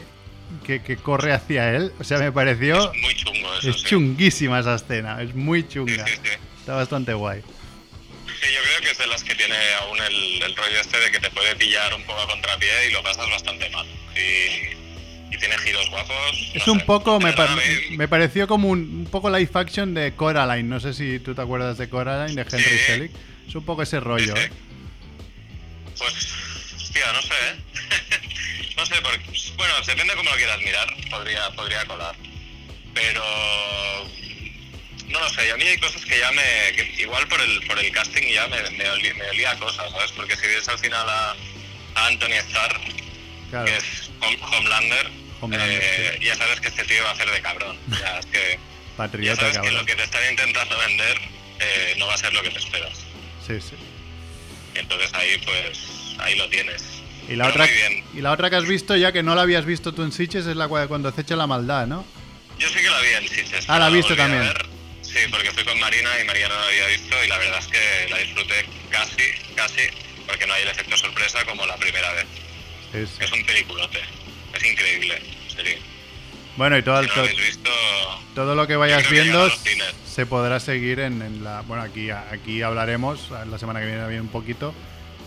que, que corre hacia él. O sea, me pareció... Es muy chungo eso, Es sí. chunguísima esa escena, es muy Sí, chunga. sí, sí. Está bastante guay. Sí, yo creo que es de las que tiene aún el, el rollo este de que te puede pillar un poco a contrapié y lo pasas bastante mal. Y tiene giros guapos. Es no un sé. poco, me, La pa- verdad, a mí- me pareció como un, un poco live action de Coraline. No sé si tú te acuerdas de Coraline, de Henry Sí. Selick. Es un poco ese rollo, Sí, sí. ¿eh? Pues, hostia, no sé, ¿eh? no sé, porque, bueno, depende cómo lo quieras mirar, podría, podría colar. Pero no lo sé, a mí hay cosas que ya me, que igual por el, por el casting ya me, me, olía, me olía cosas, ¿sabes? Porque si ves al final a, a Anthony Starr, Claro. que es Hom- Homelander, Homelander, eh, ya sabes que este tío va a hacer de cabrón. Ya, es que, ya Patriota, sabes que lo que te están intentando vender eh, no va a ser lo que te esperas. Sí, sí. Y entonces ahí pues ahí lo tienes. Y la, Pero otra, y la otra que has visto ya que no la habías visto tú en Sitges es la cua- cuando acecha la maldad, ¿no? Yo sí que la vi en Sitges. Ah, la viste también. ver. Sí, porque fui con Marina y Marina no la había visto y la verdad es que la disfruté casi, casi, porque no hay el efecto sorpresa como la primera vez. Sí, sí. Es un peliculote. Es increíble, serio. Bueno, y todo, Si no habéis visto, todo lo que vayas que viendo se podrá seguir en, en la... Bueno, aquí, aquí hablaremos, la semana que viene bien un poquito,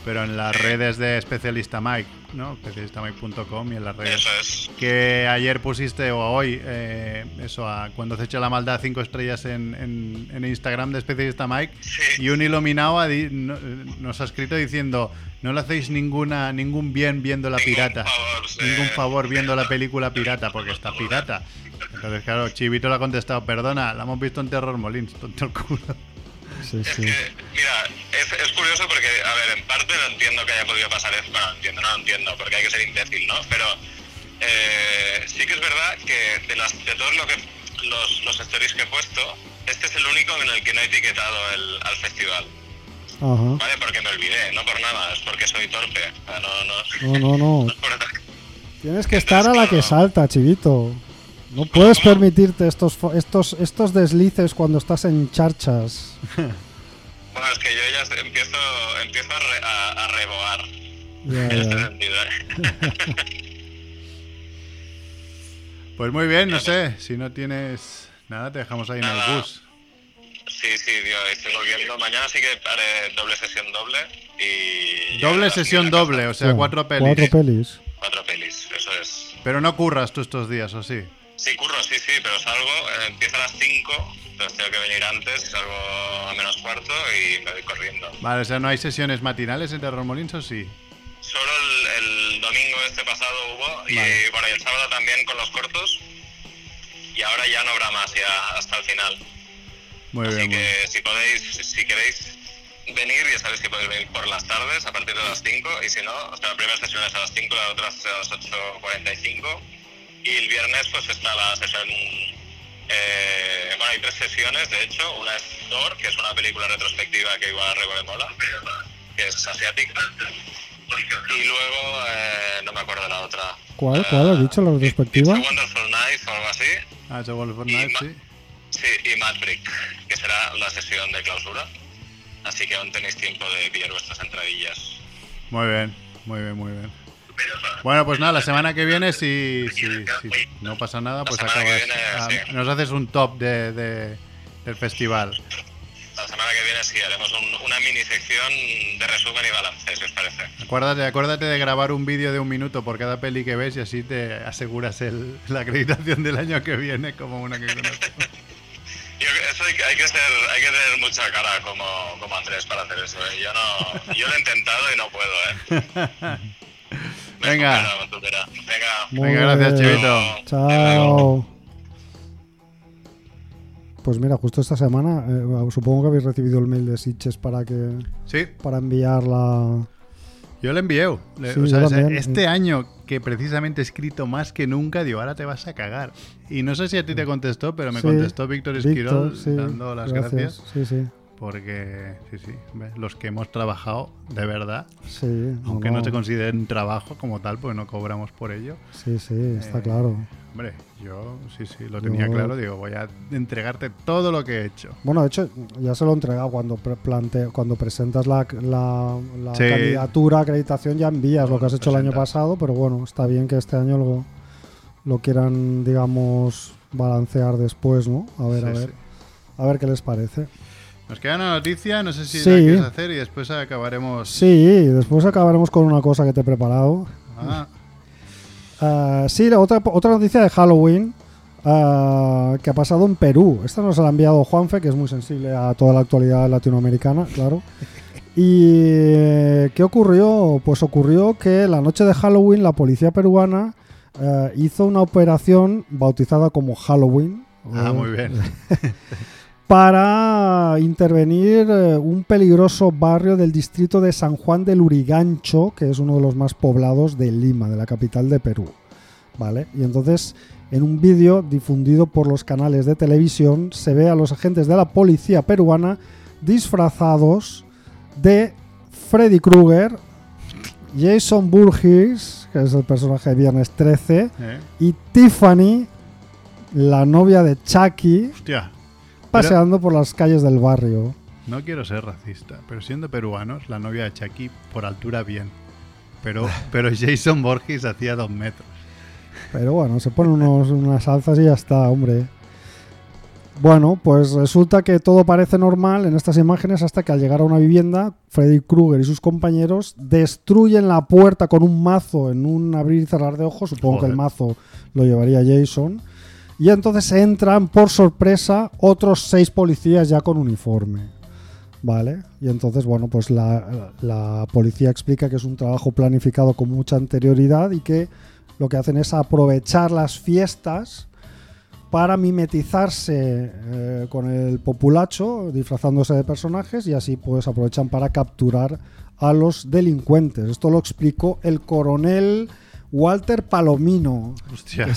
pero en las redes de Especialista Mike, ¿no? Especialistamike.com y en las redes Eso es. que ayer pusiste o hoy eh, eso a cuando se echa la maldad cinco estrellas en, en- en Instagram de especialista Mike Sí. y un iluminado ha di- no- nos ha escrito diciendo no le hacéis ninguna ningún bien viendo la Ningún pirata favor, ningún favor viendo la película pirata porque está pirata entonces claro Chivito le ha contestado perdona la hemos visto en Terror Molins tonto el culo Sí, Es sí. que, mira, es, es curioso porque, a ver, en parte no entiendo que haya podido pasar esto. Bueno, entiendo, no lo entiendo, porque hay que ser imbécil, ¿no? Pero eh, sí que es verdad que de, las, de todos lo que, los, los stories que he puesto, este es el único en el que no he etiquetado el, al festival. Ajá. ¿Vale? Porque me olvidé, no por nada, es porque soy torpe. O sea, no, no, No, no, no. no Tienes que estar a la que salta, chivito. No puedes permitirte estos, estos, estos deslices cuando estás en charchas. Bueno, es que yo ya empiezo, empiezo a, re- a, a reboar en este sentido. ¿eh? pues muy bien no sé si no tienes nada te dejamos ahí en el bus Sí, sí, tío, estoy volviendo. Mañana sí que haré doble sesión doble y... doble sesión doble o sea cuatro pelis Cuatro pelis. Cuatro pelis, eso es. pero no curras tú estos días o sí Sí, curro, sí, sí, pero salgo, eh, empiezo a las 5, entonces tengo que venir antes salgo a menos cuarto y me voy corriendo. Vale, o sea, ¿no hay sesiones matinales en Terror Molins o sí? Solo el, el domingo este pasado hubo y bueno, y el sábado también con los cortos y ahora ya no habrá más ya hasta el final. Muy Así bien, bien. que si podéis, si queréis venir, ya sabéis que podéis venir por las tardes a partir de las 5 y si no, o sea, la primera sesión es a las 5, la otra es a las 8.45 y el viernes pues está la sesión... eh, bueno, hay tres sesiones, de hecho, una es Thor, que es una película retrospectiva que igual a mola, que es asiática. Y luego, eh, no me acuerdo de la otra. ¿Cuál? ¿Cuál has dicho, la It's retrospectiva? a Wonderful Night o algo así. Ah, Wolf of y Night, sí. Sí, y Maverick, que será la sesión de clausura. Así que aún tenéis tiempo de pillar vuestras entradillas. Muy bien, muy bien, muy bien. Bueno, pues nada, la semana que viene, si, si, si no pasa nada, pues acabas. viene, ah. Nos haces un top de, de- del festival. La semana que viene sí haremos un- una mini sección de resumen y balance, si os parece. Acuérdate, acuérdate de grabar un vídeo de un minuto por cada peli que ves y así te aseguras el, la acreditación del año que viene como una que conoces. Yo, eso hay, que- hay que ser, hay que tener mucha cara como, como Andrés para hacer eso. ¿eh? Yo no, yo lo he intentado y no puedo, ¿eh? Venga. Venga. Gracias. Chivito. Chao. Pues mira, justo esta semana, eh, supongo que habéis recibido el mail de Sitches para que Sí, para enviar la. yo le envié. Le- Sí, o sea, también, este sí. año que precisamente he escrito más que nunca, digo, ahora te vas a cagar. Y no sé si a ti te contestó, pero me Sí, contestó Víctor Esquirol dando las gracias. Sí, sí. Porque, sí, sí, ¿ves? los que hemos trabajado de verdad, Sí, aunque no, no. se consideren trabajo como tal, porque no cobramos por ello. Sí, sí, está Eh, claro. Hombre, yo sí, sí, lo tenía Yo- claro. Digo, voy a entregarte todo lo que he hecho. Bueno, de hecho, ya se lo he entregado cuando plante- cuando presentas la, la- la Sí. candidatura, acreditación, ya envías lo que has hecho el año pasado, pero bueno, está bien que este año lo, lo quieran, digamos, balancear después, ¿no? A ver, a ver. sí. A ver qué les parece. Nos queda una noticia, no sé si Sí. la quieres hacer y después acabaremos. Sí, después acabaremos con una cosa que te he preparado. Ah, Ah, sí, la otra, otra noticia de Halloween ah, que ha pasado en Perú. Esta nos la ha enviado Juanfe, que es muy sensible a toda la actualidad latinoamericana, claro. ¿Y eh, qué ocurrió? Pues ocurrió que la noche de Halloween la policía peruana hizo una operación bautizada como Halloween. ah, muy bien. para intervenir eh, un peligroso barrio del distrito de San Juan del Urigancho, que es uno de los más poblados de Lima, de la capital de Perú. ¿Vale? Y entonces, en un vídeo difundido por los canales de televisión, se ve a los agentes de la policía peruana disfrazados de Freddy Krueger, Jason Burgess, que es el personaje de Viernes 13, ¿Eh? y Tiffany, la novia de Chucky, Hostia, paseando por las calles del barrio. no quiero ser racista, pero siendo peruanos, la novia de Chucky por altura bien. Pero, pero Jason Borges hacía dos metros. Pero bueno, se ponen unos, unas alzas y ya está, hombre. Bueno, pues resulta que todo parece normal en estas imágenes hasta que al llegar a una vivienda, Freddy Krueger y sus compañeros destruyen la puerta con un mazo en un abrir y cerrar de ojos. Supongo que el mazo lo llevaría Jason. Y entonces entran por sorpresa otros seis policías ya con uniforme. ¿Vale? Y entonces, bueno, pues la, la policía explica que es un trabajo planificado con mucha anterioridad y que lo que hacen es aprovechar las fiestas para mimetizarse eh, con el populacho, disfrazándose de personajes y así pues aprovechan para capturar a los delincuentes. Esto lo explicó el coronel Walter Palomino, Hostia. que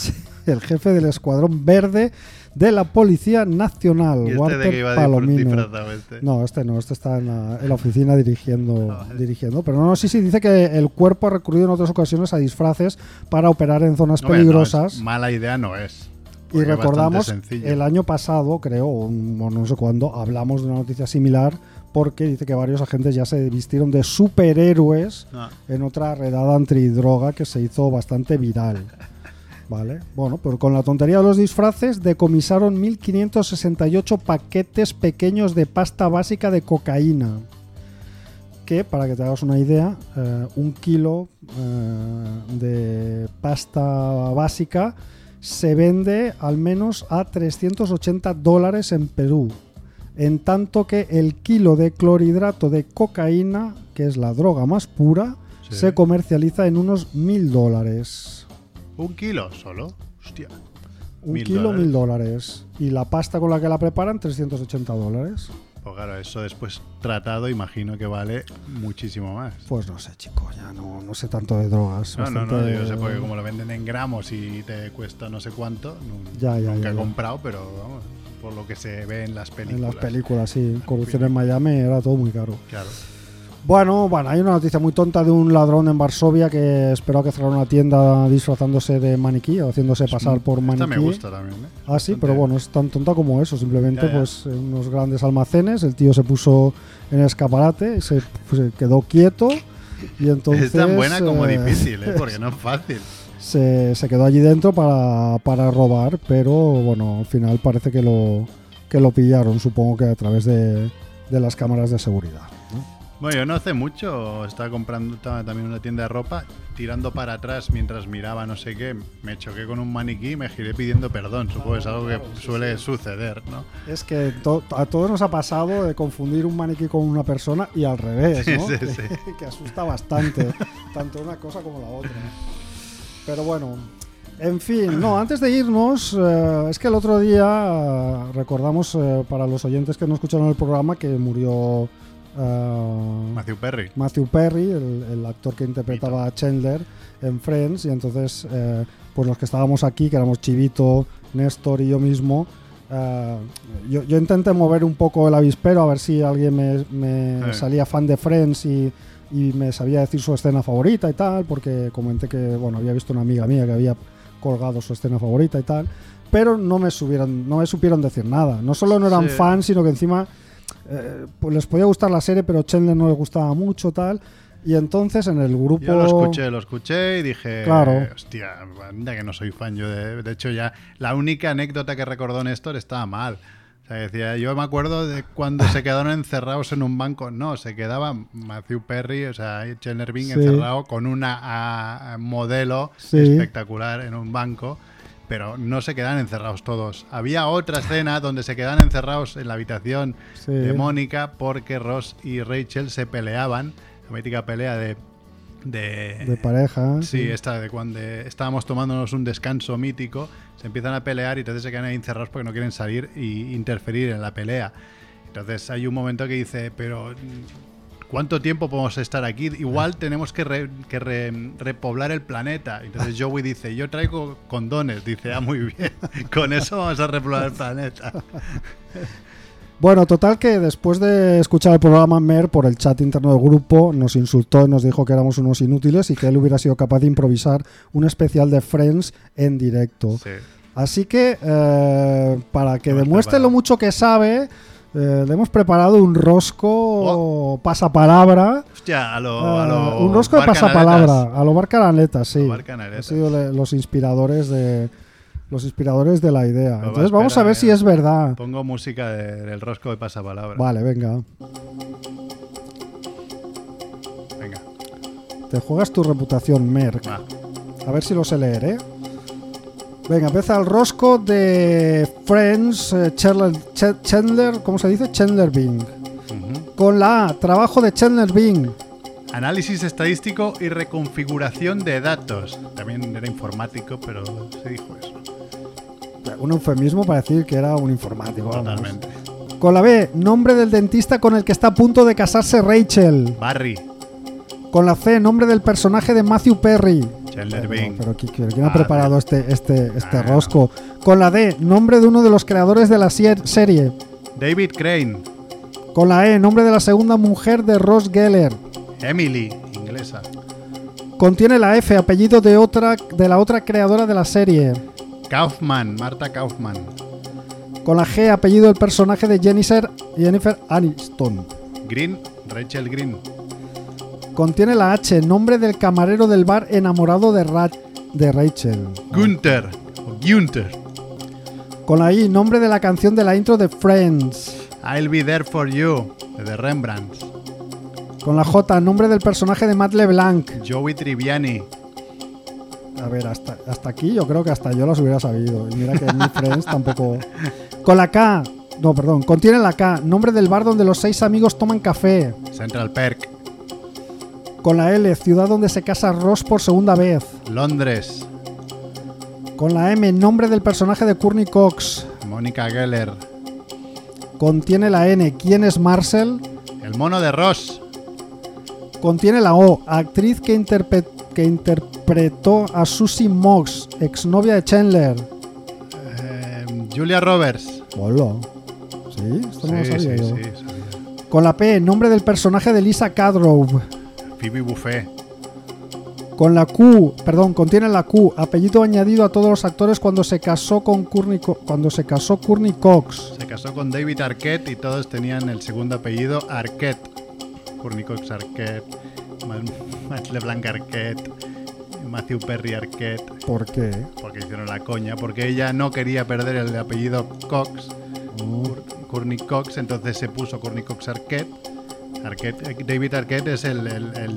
el jefe del escuadrón verde de la Policía Nacional. ¿Y este Walter de que iba Palomino. disfrazado este? No, este no, este está en la, en la oficina dirigiendo, vale. dirigiendo. Pero no, no, sí, sí, dice que el cuerpo ha recurrido en otras ocasiones a disfraces para operar en zonas no, peligrosas. mala idea no es. y recordamos, el año pasado, creo, o no no sé cuándo, hablamos de una noticia similar porque dice que varios agentes ya se vistieron de superhéroes Ah, en otra redada antidroga que se hizo bastante viral. ¿Vale? Bueno, pero con la tontería de los disfraces decomisaron 1.568 paquetes pequeños de pasta básica de cocaína. Que, para que te hagas una idea, eh, un kilo eh, de pasta básica se vende al menos a 380 dólares en Perú. En tanto que el kilo de clorhidrato de cocaína, que es la droga más pura, Sí. se comercializa en unos mil dólares. ¿Un kilo solo? Hostia. Un Mil kilo, dólares. mil dólares. Y la pasta con la que la preparan, 380 dólares. Pues claro, eso después tratado imagino que vale muchísimo más. Pues no sé, chico, ya no, no sé tanto de drogas. No, no, no, yo sé porque como lo venden en gramos y te cuesta no sé cuánto, Ya, ya, nunca ya, he comprado, pero vamos, por lo que se ve en las películas. En las películas, sí. Corrupción en Miami era todo muy caro. Claro. Bueno, bueno, hay una noticia muy tonta de un ladrón en Varsovia que esperó que cerrara una tienda disfrazándose de maniquí, o haciéndose pasar por maniquí. Esta me gusta también, ¿eh? Ah, sí, Bastante- pero bueno, es tan tonta como eso. Simplemente, Ya, ya. pues, en unos grandes almacenes, el tío se puso en el escaparate, se, pues, se quedó quieto y entonces. es tan buena como eh, difícil, ¿eh? Porque no es fácil. se, se quedó allí dentro para, para robar, pero bueno, al final parece que lo, que lo pillaron, supongo que a través de, de las cámaras de seguridad. ¿No? Bueno, yo no hace mucho estaba comprando estaba también una tienda de ropa, tirando para atrás mientras miraba no sé qué, me choqué con un maniquí y me giré pidiendo perdón. Supongo que es algo que suele suceder, ¿no? Es que to- a todos nos ha pasado de confundir un maniquí con una persona y al revés, ¿no? Sí, sí, que, sí. que asusta bastante, tanto una cosa como la otra. Pero bueno, en fin, no, antes de irnos, eh, es que el otro día eh, recordamos eh, para los oyentes que no escucharon el programa que murió eh, Matthew Perry. Matthew Perry, el, el actor que interpretaba a Chandler en Friends, y entonces, eh, pues los que estábamos aquí, que éramos Chivito, Néstor y yo mismo, eh, yo, yo intenté mover un poco el avispero a ver si alguien me, me Eh. salía fan de Friends y, y me sabía decir su escena favorita y tal, porque comenté que, bueno, había visto una amiga mía que había colgado su escena favorita y tal, pero no me, subieron, no me supieron decir nada. No solo no eran Sí. fans, sino que encima eh, pues les podía gustar la serie, pero Chandler no les gustaba mucho, tal. Y entonces en el grupo. Yo lo escuché, lo escuché y dije, Claro. hostia, anda que no soy fan yo de... De hecho, ya la única anécdota que recordó Néstor estaba mal. O sea, decía, yo me acuerdo de cuando se quedaron encerrados en un banco. No, se quedaba Matthew Perry, o sea, Chandler Bing Sí. encerrado con una ah, modelo Sí. espectacular en un banco. Pero no se quedan encerrados todos. Había otra escena donde se quedan encerrados en la habitación Sí. de Mónica porque Ross y Rachel se peleaban. La mítica pelea de de, de pareja. Sí, esta de cuando estábamos tomándonos un descanso mítico, se empiezan a pelear y entonces se quedan ahí encerrados porque no quieren salir y interferir en la pelea. Entonces hay un momento que dice, pero ¿cuánto tiempo podemos estar aquí? Igual tenemos que, re- que re- repoblar el planeta. Entonces Joey dice, yo traigo condones. Dice, ah, muy bien, con eso vamos a repoblar el planeta. Bueno, total que después de escuchar el programa, Mer por el chat interno del grupo nos insultó y nos dijo que éramos unos inútiles y que él hubiera sido capaz de improvisar un especial de Friends en directo. Sí. Así que, eh, para que demuestre lo mucho que sabe, eh, le hemos preparado un rosco pasapalabra. Hostia, a lo, a eh, lo un rosco de pasapalabra, a lo Bar Canaletas, sí. Han sido le- los inspiradores de los inspiradores de la idea. va, Entonces vamos a ver si mira. es verdad. Pongo música de- del rosco de pasapalabra. Vale, venga. Venga, Te juegas tu reputación, Merck. A ver si lo sé leer, ¿eh? Venga, empieza el rosco de Friends eh, Chandler, Ch- Chandler, ¿cómo se dice? Chandler Bing. Con la A, trabajo de Chandler Bing. Análisis estadístico y reconfiguración de datos. También era informático, pero se dijo eso. Un eufemismo para decir que era un informático. vamos. Totalmente. Con la B, nombre del dentista con el que está a punto de casarse Rachel. Barry, Con la C, nombre del personaje de Matthew Perry. Chandler Bing. pero ¿qui- ¿quién ha Ah, preparado este, este, este Ah. rosco? Con la D, nombre de uno de los creadores de la serie. David Crane, Con la E, nombre de la segunda mujer de Ross Geller. Emily, inglesa. Contiene la F, apellido de otra de la otra creadora de la serie. Kaufman, Marta Kaufman. Con la G, apellido del personaje de Jennifer, Jennifer Aniston. Green, Rachel Green. Contiene la H, nombre del camarero del bar enamorado de, Ra- de Rachel. Gunther, o Gunther. Con la I, nombre de la canción de la intro de Friends. I'll be there for you, de Rembrandt. Con la J, nombre del personaje de Matt LeBlanc. Joey Triviani. A ver, hasta, hasta aquí yo creo que hasta yo los hubiera sabido. Y mira que mi Friends tampoco. Con la K, no, perdón, contiene la K, nombre del bar donde los seis amigos toman café. Central Perk. Con la L, ciudad donde se casa Ross por segunda vez. Londres. Con la M, nombre del personaje de Courtney Cox. Mónica Geller. Contiene la N, ¿quién es Marcel? El mono de Ross. Contiene la O, actriz que, interpretó a Susie Moggs, exnovia de Chandler. Eh, Julia Roberts. Hola. ¿Sí? Esto no lo sabía sí, yo. sí, sabía. Con la P, nombre del personaje de Lisa Cadrove. Phoebe Buffet. Con la Q, perdón, contiene la Q, apellido añadido a todos los actores cuando se casó con Courtney Co- cuando se casó Courtney Cox. Se casó con David Arquette y todos tenían el segundo apellido Arquette. Courtney Cox Arquette, Ma- Matt LeBlanc Arquette, Matthew Perry Arquette, ¿Por qué? porque hicieron la coña, porque ella no quería perder el apellido Cox, Cour- Courtney Cox, entonces se puso Courtney Cox Arquette. Arquette eh, David Arquette es el, el- el-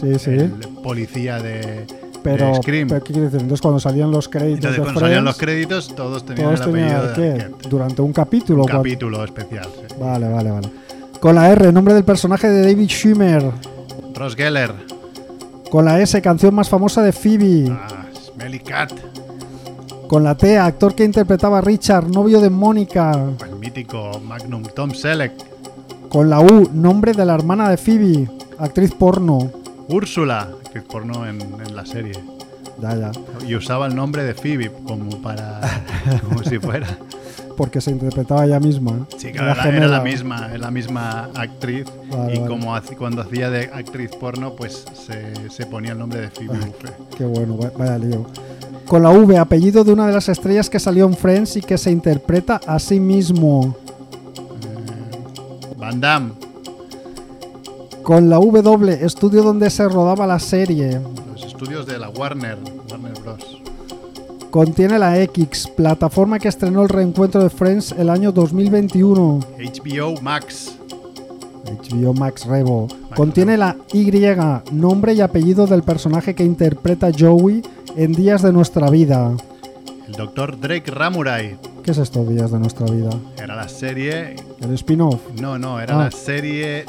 Sí, sí. el policía de, Pero, de Scream. pero ¿qué quiere decir? Entonces cuando salían los créditos entonces de cuando salían los Friends, créditos todos tenían todos el apellido de ¿qué? Arquette. durante un capítulo. Un capítulo especial. sí. Vale, vale, vale. Con la R, nombre del personaje de David Schwimmer. Ross Geller. Con la S, canción más famosa de Phoebe. Ah, Smelly Cat. Con la T, actor que interpretaba a Richard, novio de Mónica. El mítico Magnum Tom Selleck. Con la U, nombre de la hermana de Phoebe, actriz porno. Úrsula, actriz porno en, en la serie. Ya, ya. Y usaba el nombre de Phoebe como para. como si fuera. Porque se interpretaba ella misma. Sí, Era claro, era, era la misma, era la misma actriz. Vale, y vale. como hace- cuando hacía de actriz porno, pues se, se ponía el nombre de Phoebe. Qué bueno, va- vaya lío. Con la V, apellido de una de las estrellas que salió en Friends y que se interpreta a sí mismo. Van Damme, Con la W, estudio donde se rodaba la serie. los estudios de la Warner, Warner Bros. Contiene la X, plataforma que estrenó el reencuentro de Friends el año 2021. HBO Max, HBO Max Revo. Contiene la Y, nombre y apellido del personaje que interpreta Joey en Días de nuestra vida. El doctor Drake Ramurai, ¿Qué es estos días de nuestra vida? Era la serie. ¿El spin-off? No, no, era Ah. la serie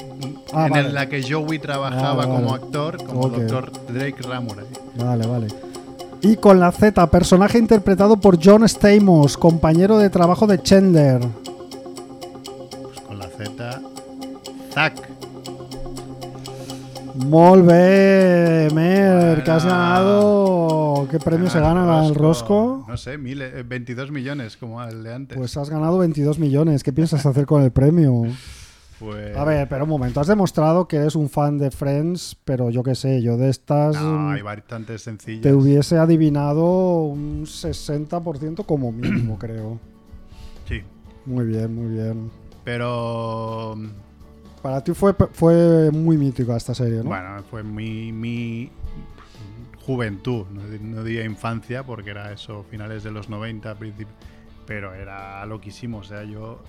Ah, en vale. la que Joey trabajaba Vale, como vale. actor, como Ok. doctor Drake Ramuray. Vale, vale. Y con la Z, personaje interpretado por John Stamos, compañero de trabajo de Chandler. Pues con la Z. Zack. Molt bé, Mer, que has Bueno. ganado. ¿Qué premio se gana el Rosco? No sé, mil, eh, 22 millones como el de antes. Pues has ganado 22 millones. ¿Qué piensas hacer con el premio? Pues- A ver, pero un momento. Has demostrado que eres un fan de Friends, pero yo qué sé, yo de estas No, mm, hay bastantes sencillas. te hubiese adivinado un 60% como mínimo, creo. Sí. Muy bien, muy bien. Pero. Para ti fue, fue muy mítica esta serie, ¿no? Bueno, fue mi, mi juventud, no, no diría infancia, porque era eso, finales de los 90, princip- pero era loquísimo. O sea, yo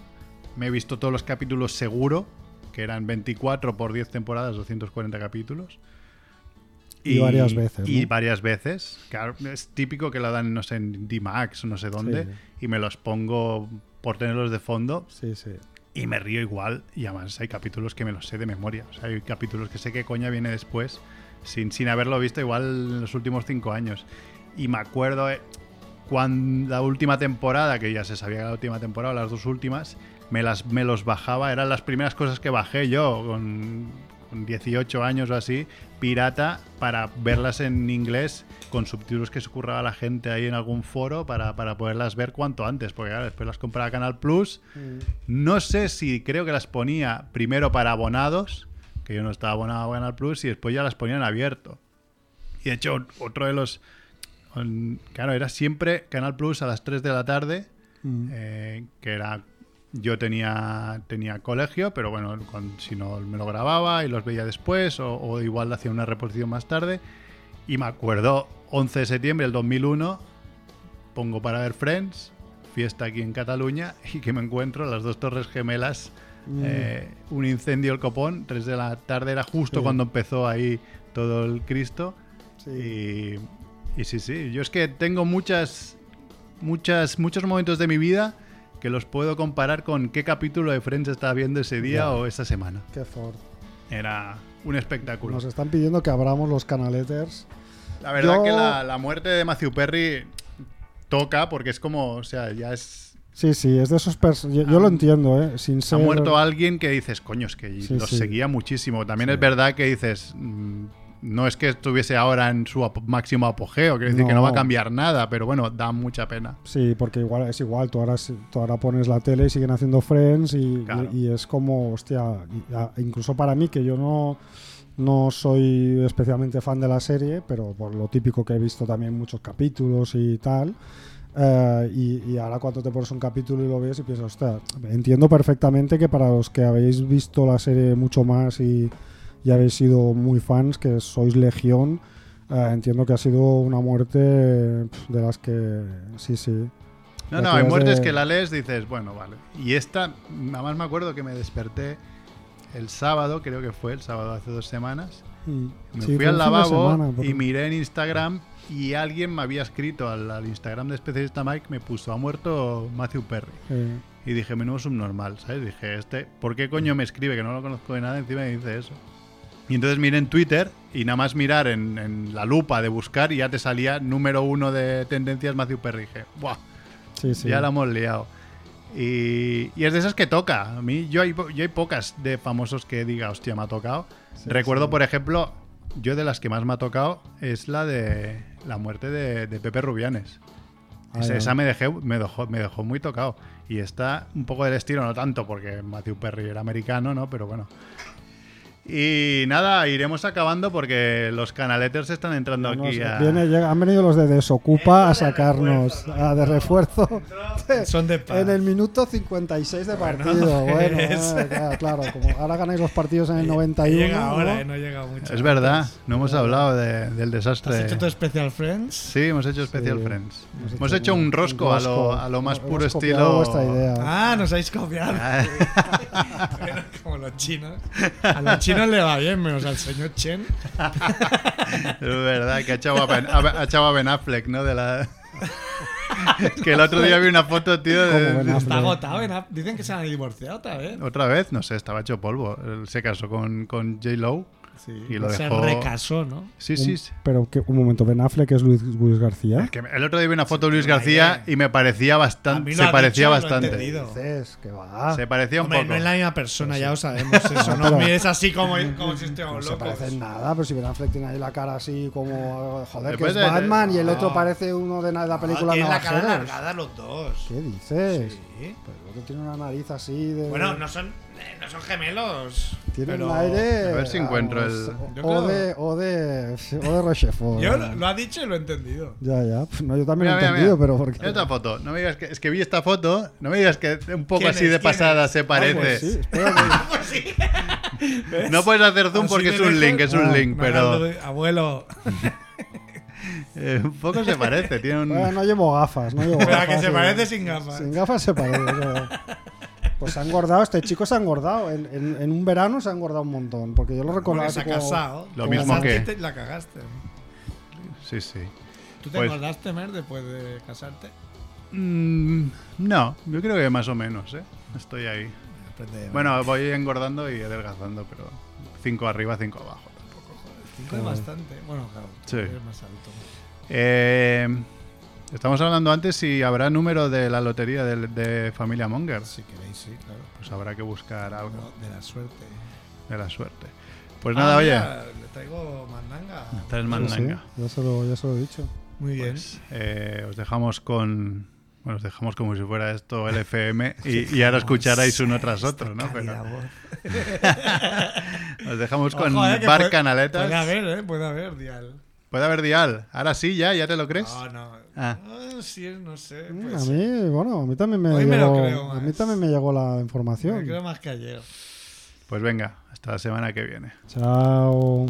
me he visto todos los capítulos seguro, que eran 24 por 10 temporadas, 240 capítulos. Y varias veces, Y ¿no? varias veces. Claro, es típico que la dan, no sé, en D-Max, no sé dónde, Sí. y me los pongo por tenerlos de fondo Sí, sí. Y me río igual. Y además hay capítulos que me los sé de memoria. O sea, hay capítulos que sé qué coña viene después sin, sin haberlo visto igual en los últimos cinco años. Y me acuerdo eh, cuando la última temporada, que ya se sabía que la última temporada, las dos últimas, me, las, me los bajaba. Eran las primeras cosas que bajé yo con, con 18 años o así, pirata, para verlas en inglés con subtítulos que se curraba la gente ahí en algún foro para, para poderlas ver cuanto antes. Porque claro, después las compraba Canal Plus. No sé si creo que las ponía primero para abonados, que yo no estaba abonado a Canal Plus, y después ya las ponían abierto. Y de hecho, otro de los. Claro, era siempre Canal Plus a las 3 de la tarde, Mm. eh, que era. Yo tenía, tenía colegio, pero bueno, con- si no me lo grababa y los veía después, o, o igual hacía una reposición más tarde. Y me acuerdo, 11 de septiembre del 2001, pongo para ver Friends, fiesta aquí en Cataluña, y que me encuentro las dos torres gemelas, Mm. eh, un incendio el copón, 3 de la tarde era justo Sí. cuando empezó ahí todo el Cristo. Sí. Y, y sí, sí, yo es que tengo muchas, muchas, muchos momentos de mi vida que los puedo comparar con qué capítulo de Friends estaba viendo ese día o esa semana. Qué fort. Era un espectáculo. Nos están pidiendo que abramos los canaletters. La verdad Yo- que la, la muerte de Matthew Perry toca porque es como, o sea, ya es... Sí, sí, es de esos pers- yo, yo lo entiendo, ¿eh? Sin Ha ser... muerto alguien que dices, coño, es que Sí, los sí. seguía muchísimo. También Sí. es verdad que dices, mm, no es que estuviese ahora en su ap- máximo apogeo, quiere decir que no va a cambiar nada, pero bueno, da mucha pena. Sí, porque igual es igual, tú ahora, tú ahora pones la tele y siguen haciendo Friends y, Claro. y- y es como, hostia, incluso para mí que yo no, no soy especialmente fan de la serie, pero por lo típico que he visto también muchos capítulos y tal. eh, y, y ahora cuando te pones un capítulo y lo ves y piensas, hostia, entiendo perfectamente que para los que habéis visto la serie mucho más y, y habéis sido muy fans, que sois legión, eh, entiendo que ha sido una muerte de las que sí, sí. No, no, hay muertes de- que la lees dices, bueno, vale. Y esta, además me acuerdo que me desperté el sábado, creo que fue el sábado hace dos semanas. Me Sí, fui al lavabo semana, porque- y miré en Instagram y alguien me había escrito al, al Instagram de especialista Mike, me puso, ha muerto Matthew Perry. eh, Y dije, menudo subnormal, ¿sabes? Dije, este, ¿por qué coño me escribe? Que no lo conozco de nada, encima me dice eso. Y entonces miré en Twitter y nada más mirar en, en la lupa de buscar y ya te salía número uno de tendencias Matthew Perry. Dije, ¡buah! sí, sí. Ya la hemos liado. Y, y es de esas que toca. A mí, yo hay, yo hay pocas de famosos que diga, hostia, me ha tocado. Sí, Recuerdo, por ejemplo, yo de las que más me ha tocado es la de la muerte de, de Pepe Rubianes. Ah, esa me, dejé, me, dejó, me dejó muy tocado. Y está un poco del estilo, no tanto, porque Matthew Perry era americano, ¿no? Pero bueno. Y nada, iremos acabando porque los canaletters están entrando Nos- aquí a... viene- llega- han venido los de Desocupa a sacarnos a de refuerzo Son de paz. en el minuto 56 de partido. Bueno, es- eh, claro, claro, como ahora ganáis los partidos en el 91. Llega ahora, ¿no? eh, no llega mucho. Es verdad, no hemos hablado de- del desastre. ¿Has hecho tu Special Friends? Sí, hemos hecho Special Sí, Friends. hemos Hemos hecho hecho un- un rosco, un a, lo, rosco. a lo más Hemos puro estilo. vuestra idea. Ah, nos habéis copiado. Los chinos. A los chinos le va bien, menos al señor Chen. es verdad que ha echado a Ben, ha- ha echado a Ben Affleck, ¿no? De la... que el otro día vi una foto, tío, de. Está agotado. Ben Dicen que se han divorciado otra vez. otra vez, no sé, estaba hecho polvo. Él se casó con, con J. Lo. Sí, Y lo se dejó- recasó, ¿no? Sí, sí. Un- sí. Pero que, un momento, Ben Affleck es Luis, Luis García. Es que el otro día vi una foto de Luis García y me parecía bastante. Se parecía dicho, bastante. entendido. dices? Que va. Se parecía un Hombre, poco. no es la misma persona, ya lo sabemos eso. No pero- mires así como, como si No estuviéramos se locos. parecen nada, pero si Ben Affleck tiene ahí la cara así como. Joder, que es de- Batman y el otro Ah. parece uno de la película Ah, tienen la cara alargada los dos. ¿Qué dices? Sí. Pero el otro tiene una nariz así de. Bueno, no son, no son gemelos. Tiene pero un aire. A ver si encuentro vamos, el- O, de. O de. O de Rochefort. Yo lo, lo ha dicho y lo he entendido. Ya, ya. Pues no, yo también Mira, lo he mira, entendido, mira. pero porque. Mira esta foto. No me digas que. Es que vi esta foto. No me digas que un poco ¿Quién así es? de ¿Quién pasada es? se Ah, parece. Pues sí, espera que- Pues sí. No puedes hacer zoom Así porque es un link, es un Ah, link, pero Abuelo. eh, un poco se parece. Tiene un. Bueno, no llevo gafas, no llevo Pero a que se eh. parece sin gafas. Sin gafas se parece. Pues se ha engordado, este chico se ha engordado. En, en- en un verano se ha engordado un montón. Porque yo lo recordaba. Porque se ha casado. Lo mismo que- te- la cagaste. Sí, sí. ¿Tú te Pues- engordaste, Mer, después de casarte? Mm, no, yo creo que más o menos, ¿eh? Estoy ahí. Bueno, voy engordando y adelgazando, pero 5 arriba, 5 abajo tampoco. Cinco es bastante. Bueno, claro. Sí. eres más alto. Eh, estamos hablando antes si habrá número de la lotería de, de Familia Monger. Si queréis, sí, claro. Pues habrá que buscar algo No, de la suerte. de la suerte. Pues Ah, nada, oye, mira, Le traigo mandanga. traes mandanga. sí, ya, se lo, ya se lo he dicho. Muy bien. Pues, eh, os dejamos con. Bueno, os dejamos como si fuera esto el FM y, y ahora escucharais uno tras otro, ¿no? Pero voz. os dejamos con Ojo, eh, Bar puede- Canaletas. Puede haber, ¿eh? Puede haber, Dial. Puede haber dial. Ahora sí, ya, ya te lo crees. No, no. Ah. Ah, sí, no sé. Mm, Pues, a mí, bueno, a mí también me, Hoy me lo llegó, creo a mí también me llegó la me información. creo más que ayer. Pues venga, hasta la semana que viene. Chao.